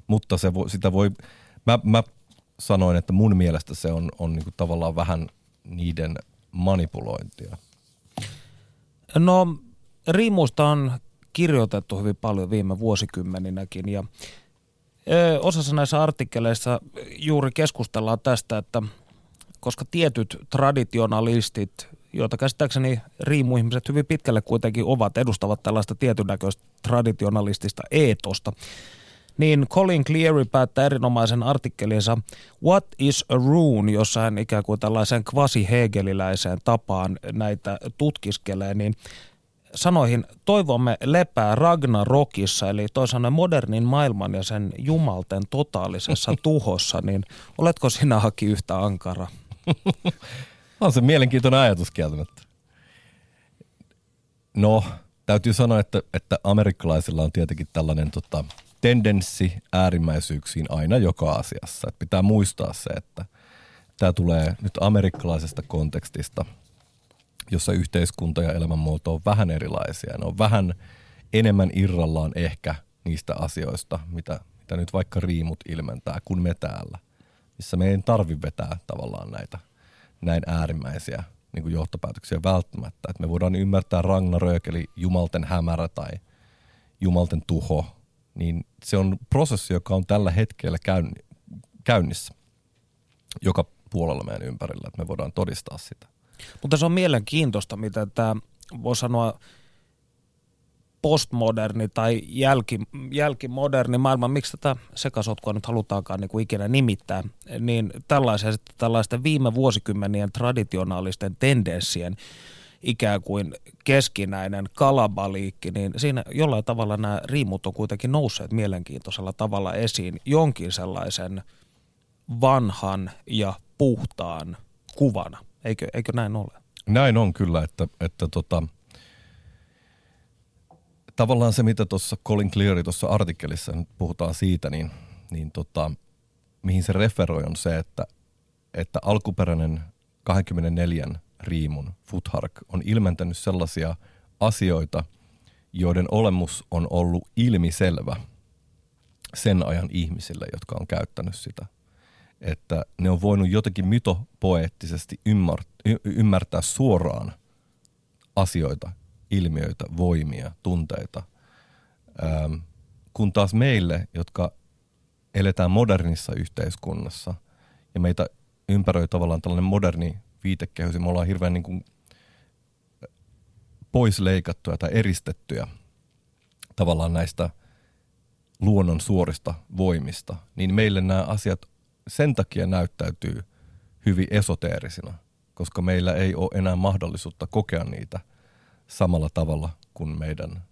Mutta se voi, sitä voi, mä, mä sanoin, että mun mielestä se on, on niin tavallaan vähän niiden manipulointia. No riimuista on kirjoitettu hyvin paljon viime vuosikymmeninäkin ja osassa näissä artikkeleissa juuri keskustellaan tästä, että koska tietyt traditionalistit, joita käsittääkseni riimuihmiset hyvin pitkälle kuitenkin ovat, edustavat tällaista tietyn näköistä traditionalistista eetosta, niin Colin Cleary päättää erinomaisen artikkelinsa What is a rune, jossa hän ikään kuin tällaisen kvasi-hegeliläiseen tapaan näitä tutkiskelee, niin sanoihin toivomme lepää Ragnarokissa, eli toisaalta modernin maailman ja sen jumalten totaalisessa tuhossa, niin oletko sinä haki yhtä ankara? On se mielenkiintoinen ajatus kieltämättä. No, täytyy sanoa, että, että amerikkalaisilla on tietenkin tällainen tota, tendenssi äärimmäisyyksiin aina joka asiassa. Et pitää muistaa se, että tämä tulee nyt amerikkalaisesta kontekstista, jossa yhteiskunta ja elämänmuoto on vähän erilaisia. Ne on vähän enemmän irrallaan ehkä niistä asioista, mitä, mitä nyt vaikka riimut ilmentää, kuin me täällä. Missä me ei tarvi vetää tavallaan näitä näin äärimmäisiä niin kuin johtopäätöksiä välttämättä. Että me voidaan ymmärtää Ragnarök, eli jumalten hämärä tai jumalten tuho, niin se on prosessi, joka on tällä hetkellä käynnissä joka puolella meidän ympärillä, että me voidaan todistaa sitä. Mutta se on mielenkiintoista, mitä tämä voi sanoa postmoderni tai jälki, jälkimoderni maailma, miksi tätä sekasotkua nyt halutaankaan niin kuin ikinä nimittää, niin tällaisia, tällaisten viime vuosikymmenien traditionaalisten tendenssien ikään kuin keskinäinen kalabaliikki, niin siinä jollain tavalla nämä riimut on kuitenkin nousseet mielenkiintoisella tavalla esiin jonkin sellaisen vanhan ja puhtaan kuvana. Eikö, eikö näin ole? Näin on kyllä, että, että tota, tavallaan se, mitä tuossa Colin Cleary tuossa artikkelissa nyt puhutaan siitä, niin, niin tota, mihin se referoi on se, että, että alkuperäinen 24 riimun Futhark on ilmentänyt sellaisia asioita, joiden olemus on ollut ilmiselvä sen ajan ihmisille, jotka on käyttänyt sitä. Että ne on voinut jotenkin mytopoeettisesti ymmärtää suoraan asioita, ilmiöitä, voimia, tunteita. Ähm, kun taas meille, jotka eletään modernissa yhteiskunnassa ja meitä ympäröi tavallaan tällainen moderni viitekehys me ollaan hirveän niin kuin poisleikattuja tai eristettyjä tavallaan näistä luonnon suorista voimista, niin meille nämä asiat sen takia näyttäytyy hyvin esoteerisina, koska meillä ei ole enää mahdollisuutta kokea niitä samalla tavalla kuin meidän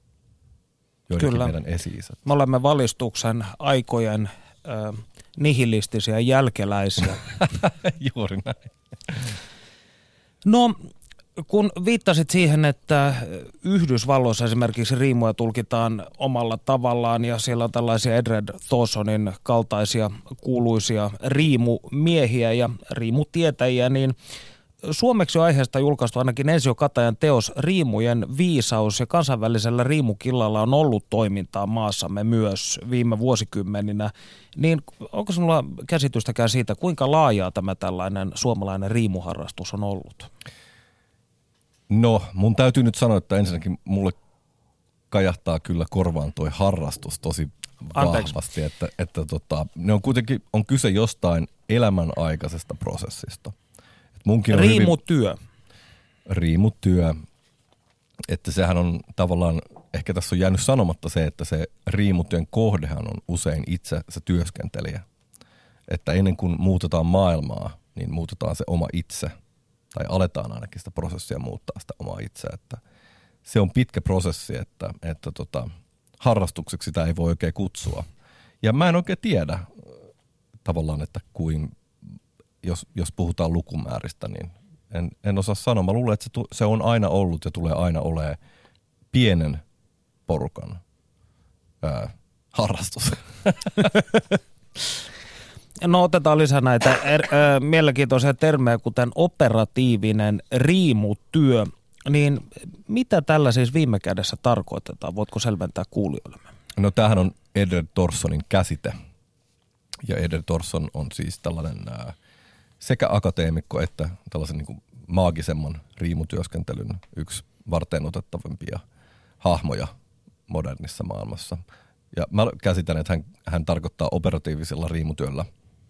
joidenkin Kyllä. meidän esi Me olemme valistuksen aikojen äh, nihilistisiä jälkeläisiä. Juuri näin. No, kun viittasit siihen, että Yhdysvalloissa esimerkiksi riimuja tulkitaan omalla tavallaan ja siellä on tällaisia Edred Thorsonin kaltaisia kuuluisia riimumiehiä ja riimutietäjiä, niin Suomeksi aiheesta julkaistu ainakin Ensio Katajan teos Riimujen viisaus ja kansainvälisellä riimukillalla on ollut toimintaa maassamme myös viime vuosikymmeninä. Niin onko sinulla käsitystäkään siitä, kuinka laajaa tämä tällainen suomalainen riimuharrastus on ollut? No, mun täytyy nyt sanoa, että ensinnäkin mulle kajahtaa kyllä korvaan toi harrastus tosi Anteeksi. vahvasti, että, että tota, ne on kuitenkin, on kyse jostain elämänaikaisesta prosessista – Munkin on Riimutyö. Hyvin, riimutyö. Että sehän on tavallaan ehkä tässä on jäänyt sanomatta se, että se riimutyön kohdehan on usein itse se työskentelijä. Että ennen kuin muutetaan maailmaa, niin muutetaan se oma itse. Tai aletaan ainakin sitä prosessia muuttaa sitä omaa itseä. Että se on pitkä prosessi, että, että tota, harrastukseksi sitä ei voi oikein kutsua. Ja mä en oikein tiedä tavallaan, että kuin, jos, jos puhutaan lukumääristä, niin en, en osaa sanoa. Mä luulen, että se, tu, se on aina ollut ja tulee aina olemaan pienen porukan ää, harrastus. No otetaan lisää näitä er, ö, mielenkiintoisia termejä, kuten operatiivinen riimutyö. Niin mitä tällä siis viime kädessä tarkoitetaan? Voitko selventää kuulijoillemme? No tämähän on Edward Torsonin käsite. Ja Edward Torson on siis tällainen ää, sekä akateemikko että tällaisen niin kuin maagisemman riimutyöskentelyn yksi varten otettavimpia hahmoja modernissa maailmassa. Ja mä käsitän, että hän, hän tarkoittaa operatiivisella riimutyöllä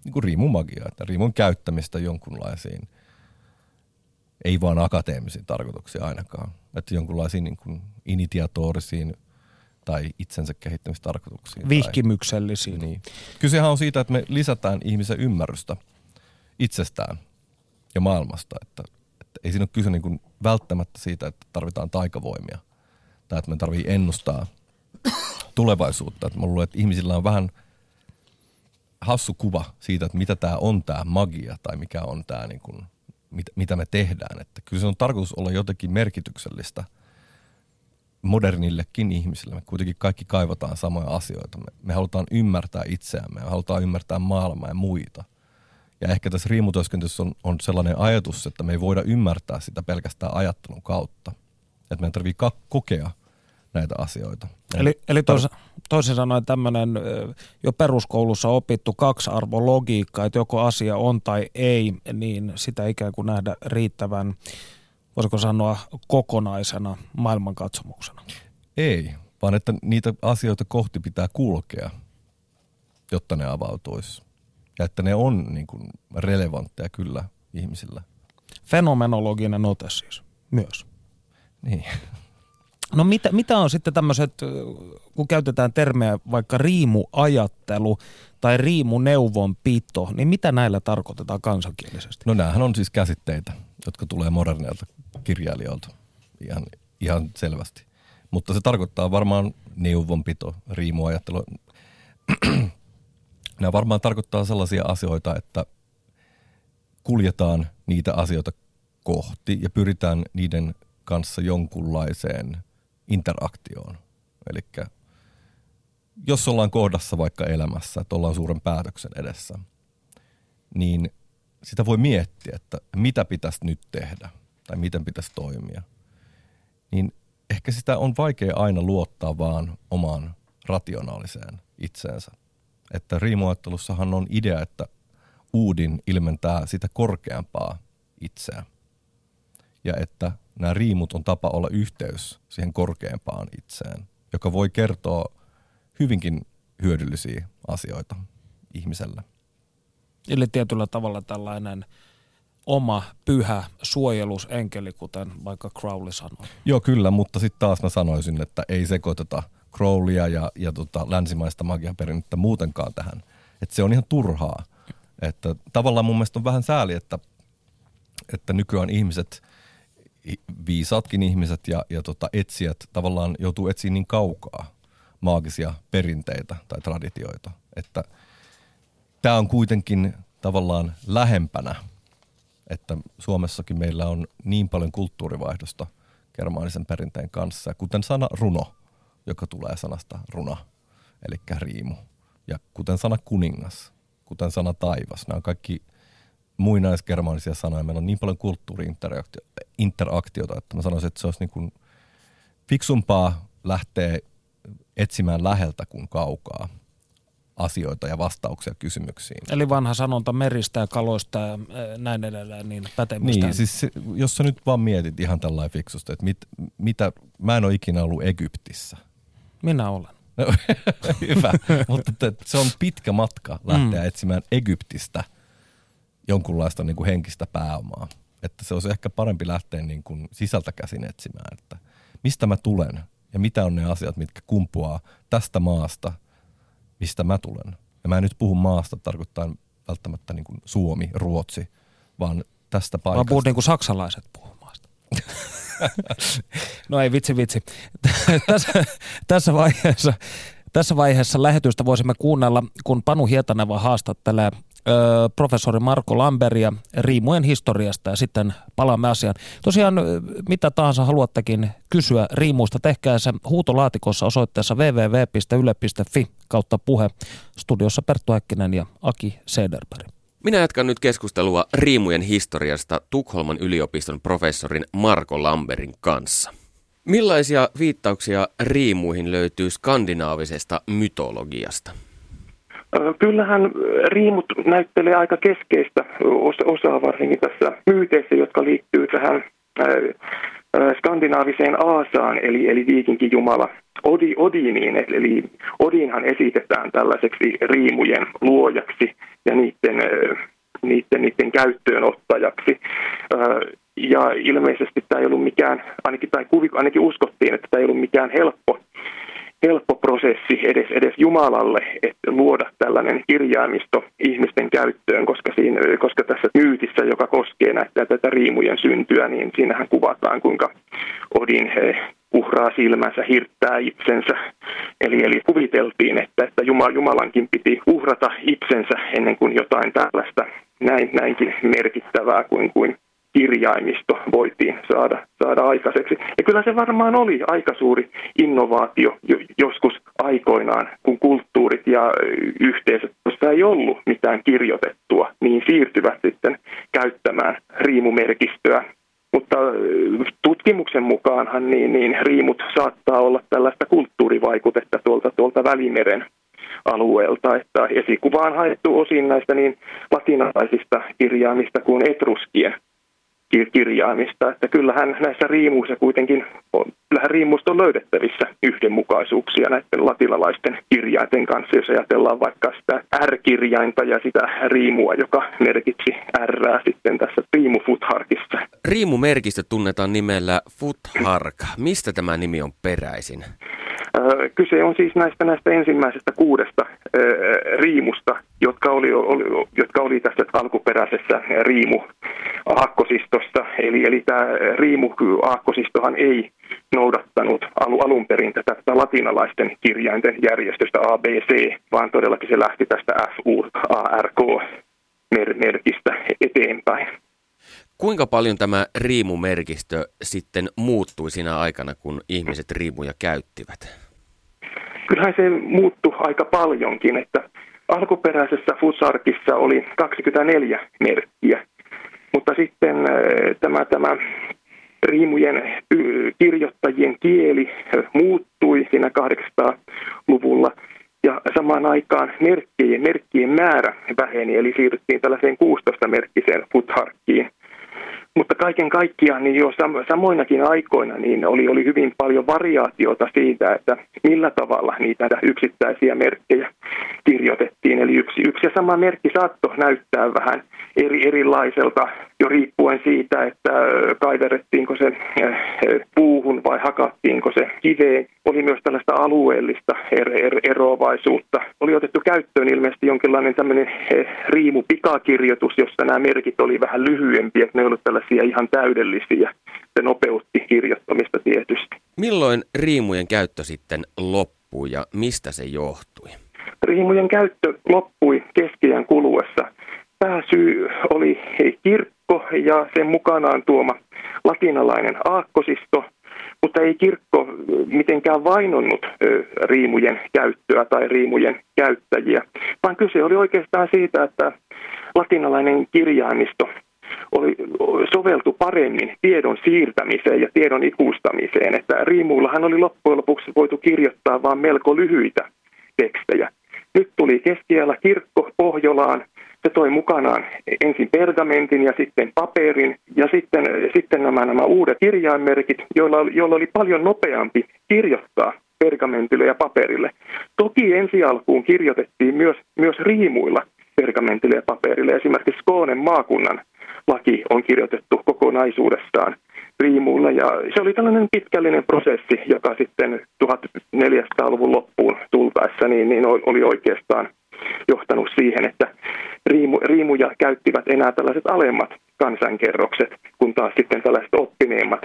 niin kuin riimumagia, että riimun käyttämistä jonkunlaisiin, ei vaan akateemisiin tarkoituksiin ainakaan, että jonkunlaisiin niin kuin initiatorisiin tai itsensä kehittämistarkoituksiin. Vihkimyksellisiin. Tai, niin. Kysehän on siitä, että me lisätään ihmisen ymmärrystä itsestään ja maailmasta, että, että ei siinä ole kyse niin kuin välttämättä siitä, että tarvitaan taikavoimia tai että me tarvii ennustaa tulevaisuutta. Että mä luulen, että ihmisillä on vähän hassu kuva siitä, että mitä tämä on tämä magia tai mikä on tämä, niin kuin, mit, mitä me tehdään. Että kyllä se on tarkoitus olla jotenkin merkityksellistä modernillekin ihmisille. Me kuitenkin kaikki kaivataan samoja asioita. Me, me halutaan ymmärtää itseämme, me halutaan ymmärtää maailmaa ja muita. Ja ehkä tässä riimutyöskentelyssä on, on sellainen ajatus, että me ei voida ymmärtää sitä pelkästään ajattelun kautta. Että meidän tarvitsee kokea näitä asioita. Eli, eli tois, toisin sanoen tämmöinen jo peruskoulussa opittu kaksiarvologiikka, että joko asia on tai ei, niin sitä ikään kuin nähdä riittävän, voisiko sanoa, kokonaisena maailmankatsomuksena. Ei, vaan että niitä asioita kohti pitää kulkea, jotta ne avautuisi. Ja että ne on niin kuin relevantteja kyllä ihmisillä. Fenomenologinen ote siis myös. Niin. No mitä, mitä on sitten tämmöiset, kun käytetään termejä vaikka riimuajattelu tai riimuneuvonpito, niin mitä näillä tarkoitetaan kansankielisesti? No näähän on siis käsitteitä, jotka tulee moderneilta kirjailijoilta ihan, ihan selvästi. Mutta se tarkoittaa varmaan neuvonpito, riimuajattelu. Nämä varmaan tarkoittaa sellaisia asioita, että kuljetaan niitä asioita kohti ja pyritään niiden kanssa jonkunlaiseen – interaktioon. Eli jos ollaan kohdassa vaikka elämässä, että ollaan suuren päätöksen edessä, niin sitä voi miettiä, että mitä pitäisi nyt tehdä tai miten pitäisi toimia. Niin ehkä sitä on vaikea aina luottaa vaan omaan rationaaliseen itseensä. Että riimuajattelussahan on idea, että uudin ilmentää sitä korkeampaa itseä. Ja että nämä riimut on tapa olla yhteys siihen korkeampaan itseen, joka voi kertoa hyvinkin hyödyllisiä asioita ihmiselle. Eli tietyllä tavalla tällainen oma pyhä suojelusenkeli, kuten vaikka Crowley sanoi. Joo, kyllä, mutta sitten taas mä sanoisin, että ei sekoiteta Crowleya ja, ja tota länsimaista magiaperinnettä muutenkaan tähän. Että se on ihan turhaa. Että tavallaan mun mielestä on vähän sääli, että, että nykyään ihmiset viisaatkin ihmiset ja, ja tota etsijät tavallaan joutuu etsiä niin kaukaa maagisia perinteitä tai traditioita, että tämä on kuitenkin tavallaan lähempänä, että Suomessakin meillä on niin paljon kulttuurivaihdosta germaanisen perinteen kanssa, kuten sana runo, joka tulee sanasta runa, eli riimu, ja kuten sana kuningas, kuten sana taivas. Nämä on kaikki – muinaisgermaanisia sanoja. Meillä on niin paljon kulttuuriinteraktiota, että mä sanoisin, että se olisi niin kuin fiksumpaa lähteä etsimään läheltä kuin kaukaa asioita ja vastauksia kysymyksiin. Eli vanha sanonta meristä ja kaloista ja näin edelleen, niin pätemistä. Niin, siis jos sä nyt vaan mietit ihan tällainen fiksusta, että mit, mitä, mä en ole ikinä ollut Egyptissä. Minä olen. No, hyvä, mutta se on pitkä matka lähteä mm. etsimään Egyptistä – jonkunlaista niin kuin henkistä pääomaa. Että se olisi ehkä parempi lähteä niin kuin sisältä käsin etsimään, että mistä mä tulen ja mitä on ne asiat, mitkä kumpuaa tästä maasta, mistä mä tulen. Ja mä en nyt puhu maasta tarkoittaa välttämättä niin kuin Suomi, Ruotsi, vaan tästä paikasta. Mä puhun niin kuin saksalaiset puhuu maasta. no ei vitsi vitsi. tässä, tässä, vaiheessa, tässä vaiheessa lähetystä voisimme kuunnella, kun Panu Hietaneva haastattelee professori Marko Lamberia riimujen historiasta ja sitten palaamme asiaan. Tosiaan mitä tahansa haluattekin kysyä riimuista, tehkää se huutolaatikossa osoitteessa www.yle.fi kautta puhe. Studiossa Perttu Häkkinen ja Aki Sederberg. Minä jatkan nyt keskustelua riimujen historiasta Tukholman yliopiston professorin Marko Lamberin kanssa. Millaisia viittauksia riimuihin löytyy skandinaavisesta mytologiasta? Kyllähän riimut näyttelee aika keskeistä osaa varsinkin tässä myyteissä, jotka liittyy tähän skandinaaviseen Aasaan, eli, eli viikinkijumala Odi, Odiniin. Eli Odinhan esitetään tällaiseksi riimujen luojaksi ja niiden, niiden, niiden käyttöönottajaksi. Ja ilmeisesti tämä ei ollut mikään, ainakin, tai kuvi, ainakin uskottiin, että tämä ei ollut mikään helppo helppo prosessi edes, edes Jumalalle että luoda tällainen kirjaimisto ihmisten käyttöön, koska, siinä, koska tässä myytissä, joka koskee näitä, tätä riimujen syntyä, niin siinähän kuvataan, kuinka Odin uhraa silmänsä, hirttää itsensä. Eli, eli kuviteltiin, että, että Jumalankin piti uhrata itsensä ennen kuin jotain tällaista näin, näinkin merkittävää kuin, kuin kirjaimisto voitiin saada, saada aikaiseksi. Ja kyllä se varmaan oli aika suuri innovaatio joskus aikoinaan, kun kulttuurit ja yhteisöt, joissa ei ollut mitään kirjoitettua, niin siirtyvät sitten käyttämään riimumerkistöä. Mutta tutkimuksen mukaanhan niin, niin riimut saattaa olla tällaista kulttuurivaikutetta tuolta, tuolta Välimeren alueelta, että esikuva on haettu osin näistä niin latinalaisista kirjaimista kuin etruskien kirjaamista. Että kyllähän näissä riimuissa kuitenkin on, kyllähän riimuista on löydettävissä yhdenmukaisuuksia näiden latinalaisten kirjainten kanssa, jos ajatellaan vaikka sitä R-kirjainta ja sitä riimua, joka merkitsi R sitten tässä riimufutharkissa. Riimumerkistö tunnetaan nimellä futhark. Mistä tämä nimi on peräisin? Kyse on siis näistä, näistä ensimmäisestä kuudesta riimusta, jotka oli, oli, jotka oli tässä alkuperäisessä riimu aakkosistossa. Eli, eli tämä riimu aakkosistohan ei noudattanut alu, alun perin tätä, tätä latinalaisten kirjainten järjestöstä ABC, vaan todellakin se lähti tästä FUARK-merkistä eteenpäin. Kuinka paljon tämä riimumerkistö sitten muuttui siinä aikana, kun ihmiset riimuja käyttivät? Kyllähän se muuttui aika paljonkin, että alkuperäisessä Fusarkissa oli 24 merkkiä, mutta sitten äh, tämä, tämä riimujen kirjoittajien kieli muuttui siinä 800-luvulla ja samaan aikaan merkkien, merkkien määrä väheni, eli siirryttiin tällaiseen 16-merkkiseen futharkkiin. Mutta kaiken kaikkiaan niin jo samoinakin aikoina niin oli, oli hyvin paljon variaatiota siitä, että millä tavalla niitä yksittäisiä merkkejä kirjoitettiin. Eli yksi, yksi ja sama merkki saattoi näyttää vähän eri, erilaiselta jo riippuen siitä, että kaiverettiinko se puuhun vai hakattiinko se kiveen. Oli myös tällaista alueellista er, er, eroavaisuutta. Oli otettu käyttöön ilmeisesti jonkinlainen tämmöinen riimupikakirjoitus, jossa nämä merkit oli vähän lyhyempiä, että ne olivat tällaisia ihan täydellisiä. Se nopeutti kirjoittamista tietysti. Milloin riimujen käyttö sitten loppui ja mistä se johtui? Riimujen käyttö loppui keskiään kuluessa. Pääsyy oli kirkko ja sen mukanaan tuoma latinalainen aakkosisto, mutta ei kirkko mitenkään vainonnut riimujen käyttöä tai riimujen käyttäjiä, vaan kyse oli oikeastaan siitä, että latinalainen kirjaimisto oli, soveltu paremmin tiedon siirtämiseen ja tiedon ikustamiseen. Että riimuillahan oli loppujen lopuksi voitu kirjoittaa vain melko lyhyitä tekstejä. Nyt tuli keskiajalla kirkko Pohjolaan. Se toi mukanaan ensin pergamentin ja sitten paperin ja sitten, sitten nämä, nämä uudet kirjainmerkit, joilla, joilla oli paljon nopeampi kirjoittaa pergamentille ja paperille. Toki ensi alkuun kirjoitettiin myös, myös riimuilla pergamentille ja paperille. Esimerkiksi Skoonen maakunnan laki on kirjoitettu kokonaisuudessaan riimuilla. Ja se oli tällainen pitkällinen prosessi, joka sitten 1400-luvun loppuun tultaessa niin, niin oli oikeastaan johtanut siihen, että riimu, riimuja käyttivät enää tällaiset alemmat kansankerrokset, kun taas sitten tällaiset oppineemmat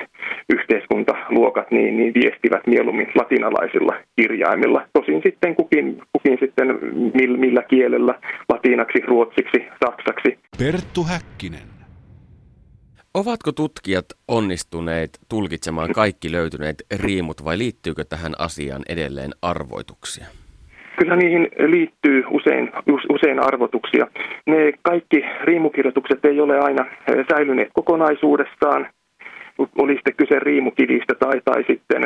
yhteiskuntaluokat niin, niin viestivät mieluummin latinalaisilla kirjaimilla. Tosin sitten kukin, kukin sitten millä, millä kielellä, latinaksi, ruotsiksi, saksaksi. Perttu Häkkinen. Ovatko tutkijat onnistuneet tulkitsemaan kaikki löytyneet riimut vai liittyykö tähän asiaan edelleen arvoituksia? Kyllä niihin liittyy usein, usein arvotuksia. Ne kaikki riimukirjoitukset ei ole aina eh, säilyneet kokonaisuudessaan oli sitten kyse riimukivistä tai, tai sitten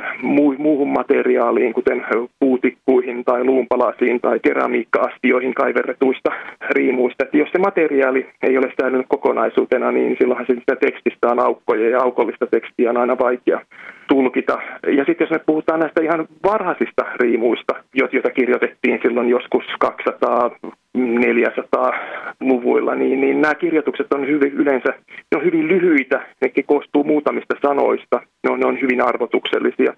muuhun materiaaliin, kuten puutikkuihin tai luunpalasiin tai keramiikka-astioihin kaiverretuista riimuista. Että jos se materiaali ei ole säilynyt kokonaisuutena, niin silloinhan sitä tekstistä on aukkoja ja aukollista tekstiä on aina vaikea tulkita. Ja sitten jos me puhutaan näistä ihan varhaisista riimuista, joita kirjoitettiin silloin joskus 200 400-luvuilla, niin, niin nämä kirjoitukset on hyvin, yleensä ne on hyvin lyhyitä, ne koostuu muutamista sanoista, ne on, ne on hyvin arvotuksellisia.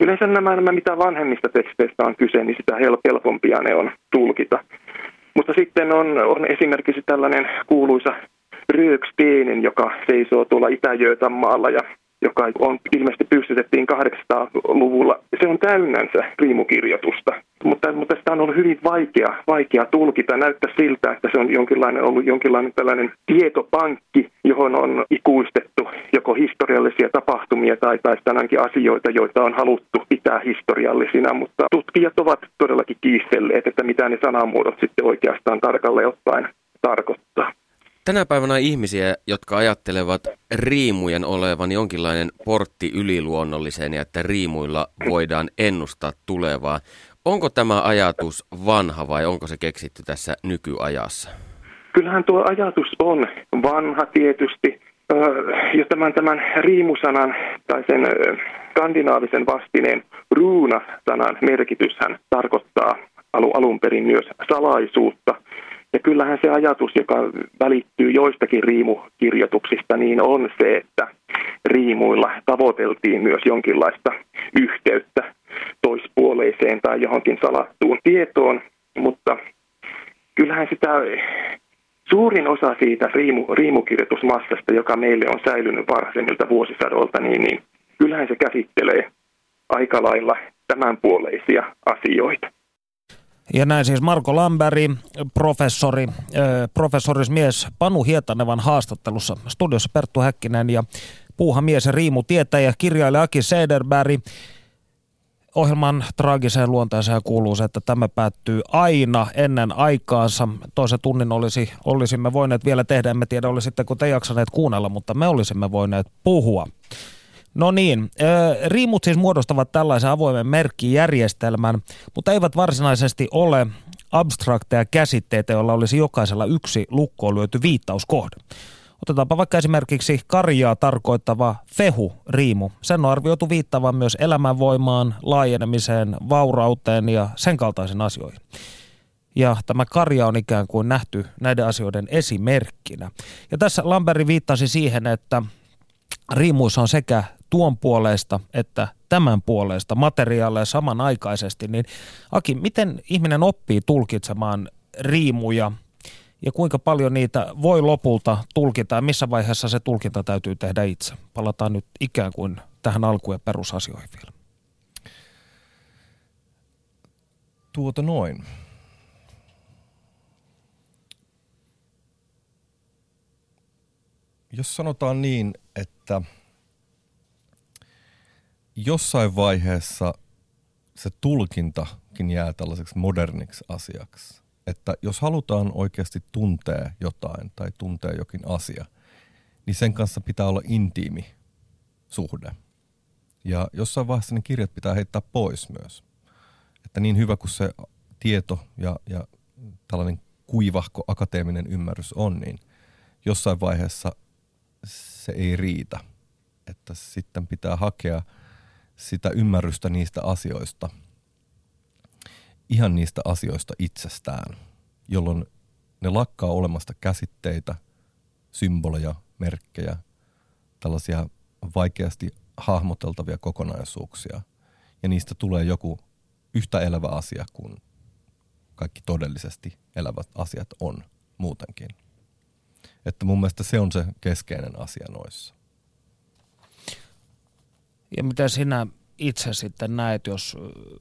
Yleensä nämä, nämä, mitä vanhemmista teksteistä on kyse, niin sitä helpompia ne on tulkita. Mutta sitten on, on esimerkiksi tällainen kuuluisa Rööksteenen, joka seisoo tuolla Itä-Götanmaalla ja joka on ilmeisesti pystytettiin 800-luvulla. Se on täynnänsä riimukirjoitusta, mutta, mutta sitä on ollut hyvin vaikea, vaikea tulkita. Näyttää siltä, että se on jonkinlainen, ollut jonkinlainen tällainen tietopankki, johon on ikuistettu joko historiallisia tapahtumia tai, tai ainakin asioita, joita on haluttu pitää historiallisina, mutta tutkijat ovat todellakin kiistelleet, että mitä ne sanamuodot sitten oikeastaan tarkalleen ottaen tarkoittaa. Tänä päivänä ihmisiä, jotka ajattelevat riimujen olevan jonkinlainen portti yliluonnolliseen ja että riimuilla voidaan ennustaa tulevaa. Onko tämä ajatus vanha vai onko se keksitty tässä nykyajassa? Kyllähän tuo ajatus on vanha tietysti. Jo tämän, tämän riimusanan tai sen skandinaavisen vastineen ruuna-sanan merkityshän tarkoittaa alun perin myös salaisuutta – ja kyllähän se ajatus, joka välittyy joistakin riimukirjoituksista, niin on se, että riimuilla tavoiteltiin myös jonkinlaista yhteyttä toispuoleiseen tai johonkin salattuun tietoon, mutta kyllähän sitä suurin osa siitä riimu, riimukirjoitusmassasta, joka meille on säilynyt varhaisemmilta vuosisadolta, niin, niin kyllähän se käsittelee aika lailla tämänpuoleisia asioita. Ja näin siis Marko Lamberi, professori, professorismies Panu Hietanevan haastattelussa. Studiossa Perttu Häkkinen ja puuhamies ja riimu tietäjä, kirjailija Aki Sederberg. Ohjelman traagiseen luonteeseen kuuluu se, että tämä päättyy aina ennen aikaansa. Toisen tunnin olisi, olisimme voineet vielä tehdä, emme tiedä olisitteko te jaksaneet kuunnella, mutta me olisimme voineet puhua. No niin, riimut siis muodostavat tällaisen avoimen merkkijärjestelmän, mutta eivät varsinaisesti ole abstrakteja käsitteitä, joilla olisi jokaisella yksi lukkoon lyöty viittauskohde. Otetaanpa vaikka esimerkiksi karjaa tarkoittava fehu-riimu. Sen on arvioitu viittavan myös elämänvoimaan, laajenemiseen, vaurauteen ja sen kaltaisiin asioihin. Ja tämä karja on ikään kuin nähty näiden asioiden esimerkkinä. Ja tässä Lamberi viittasi siihen, että riimuissa on sekä tuon puolesta että tämän puolesta materiaaleja samanaikaisesti, niin Aki, miten ihminen oppii tulkitsemaan riimuja ja kuinka paljon niitä voi lopulta tulkita ja missä vaiheessa se tulkinta täytyy tehdä itse? Palataan nyt ikään kuin tähän alkuun ja perusasioihin vielä. Tuota noin. Jos sanotaan niin, että – jossain vaiheessa se tulkintakin jää tällaiseksi moderniksi asiaksi. Että jos halutaan oikeasti tuntea jotain tai tuntea jokin asia, niin sen kanssa pitää olla intiimi suhde. Ja jossain vaiheessa ne kirjat pitää heittää pois myös. Että niin hyvä kuin se tieto ja, ja tällainen kuivahko akateeminen ymmärrys on, niin jossain vaiheessa se ei riitä. Että sitten pitää hakea – sitä ymmärrystä niistä asioista, ihan niistä asioista itsestään, jolloin ne lakkaa olemasta käsitteitä, symboleja, merkkejä, tällaisia vaikeasti hahmoteltavia kokonaisuuksia ja niistä tulee joku yhtä elävä asia kuin kaikki todellisesti elävät asiat on muutenkin. Että mun mielestä se on se keskeinen asia noissa. Ja mitä sinä itse sitten näet, jos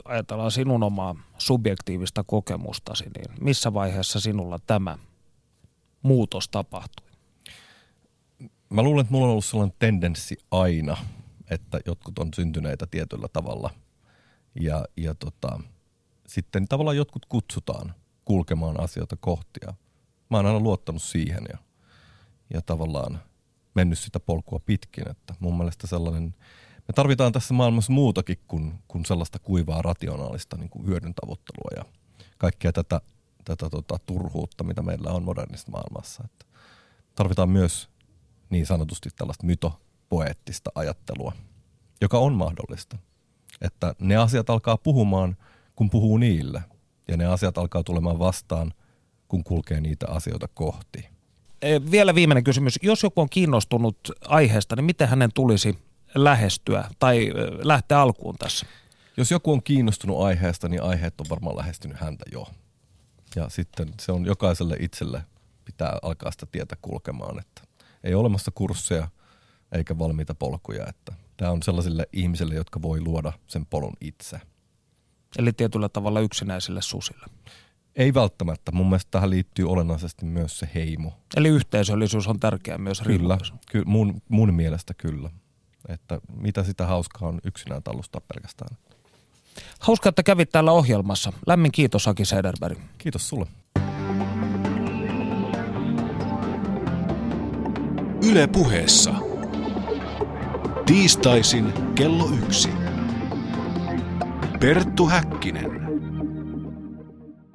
ajatellaan sinun omaa subjektiivista kokemustasi, niin missä vaiheessa sinulla tämä muutos tapahtui? Mä luulen, että mulla on ollut sellainen tendenssi aina, että jotkut on syntyneitä tietyllä tavalla. Ja, ja tota, sitten tavallaan jotkut kutsutaan kulkemaan asioita kohtia. Mä oon aina luottanut siihen ja, ja tavallaan mennyt sitä polkua pitkin. Että mun mielestä sellainen, me tarvitaan tässä maailmassa muutakin kuin, kuin sellaista kuivaa rationaalista niin kuin hyödyntavuttelua ja kaikkea tätä, tätä tota, turhuutta, mitä meillä on modernissa maailmassa. Että tarvitaan myös niin sanotusti tällaista mytopoeettista ajattelua, joka on mahdollista. Että ne asiat alkaa puhumaan, kun puhuu niille, ja ne asiat alkaa tulemaan vastaan, kun kulkee niitä asioita kohti. Vielä viimeinen kysymys. Jos joku on kiinnostunut aiheesta, niin miten hänen tulisi lähestyä tai lähteä alkuun tässä? Jos joku on kiinnostunut aiheesta, niin aiheet on varmaan lähestynyt häntä jo. Ja sitten se on jokaiselle itselle pitää alkaa sitä tietä kulkemaan, että ei ole olemassa kursseja eikä valmiita polkuja. Että tämä on sellaisille ihmisille, jotka voi luoda sen polun itse. Eli tietyllä tavalla yksinäisille susille. Ei välttämättä. Mun mielestä tähän liittyy olennaisesti myös se heimo. Eli yhteisöllisyys on tärkeä myös Kyllä, ky- mun, mun mielestä kyllä. Että mitä sitä hauskaa on yksinään tallustaa pelkästään. Hauska, että kävit täällä ohjelmassa. Lämmin kiitos Aki Sederberg. Kiitos sulle. Yle puheessa. Tiistaisin kello yksi. Perttu Häkkinen.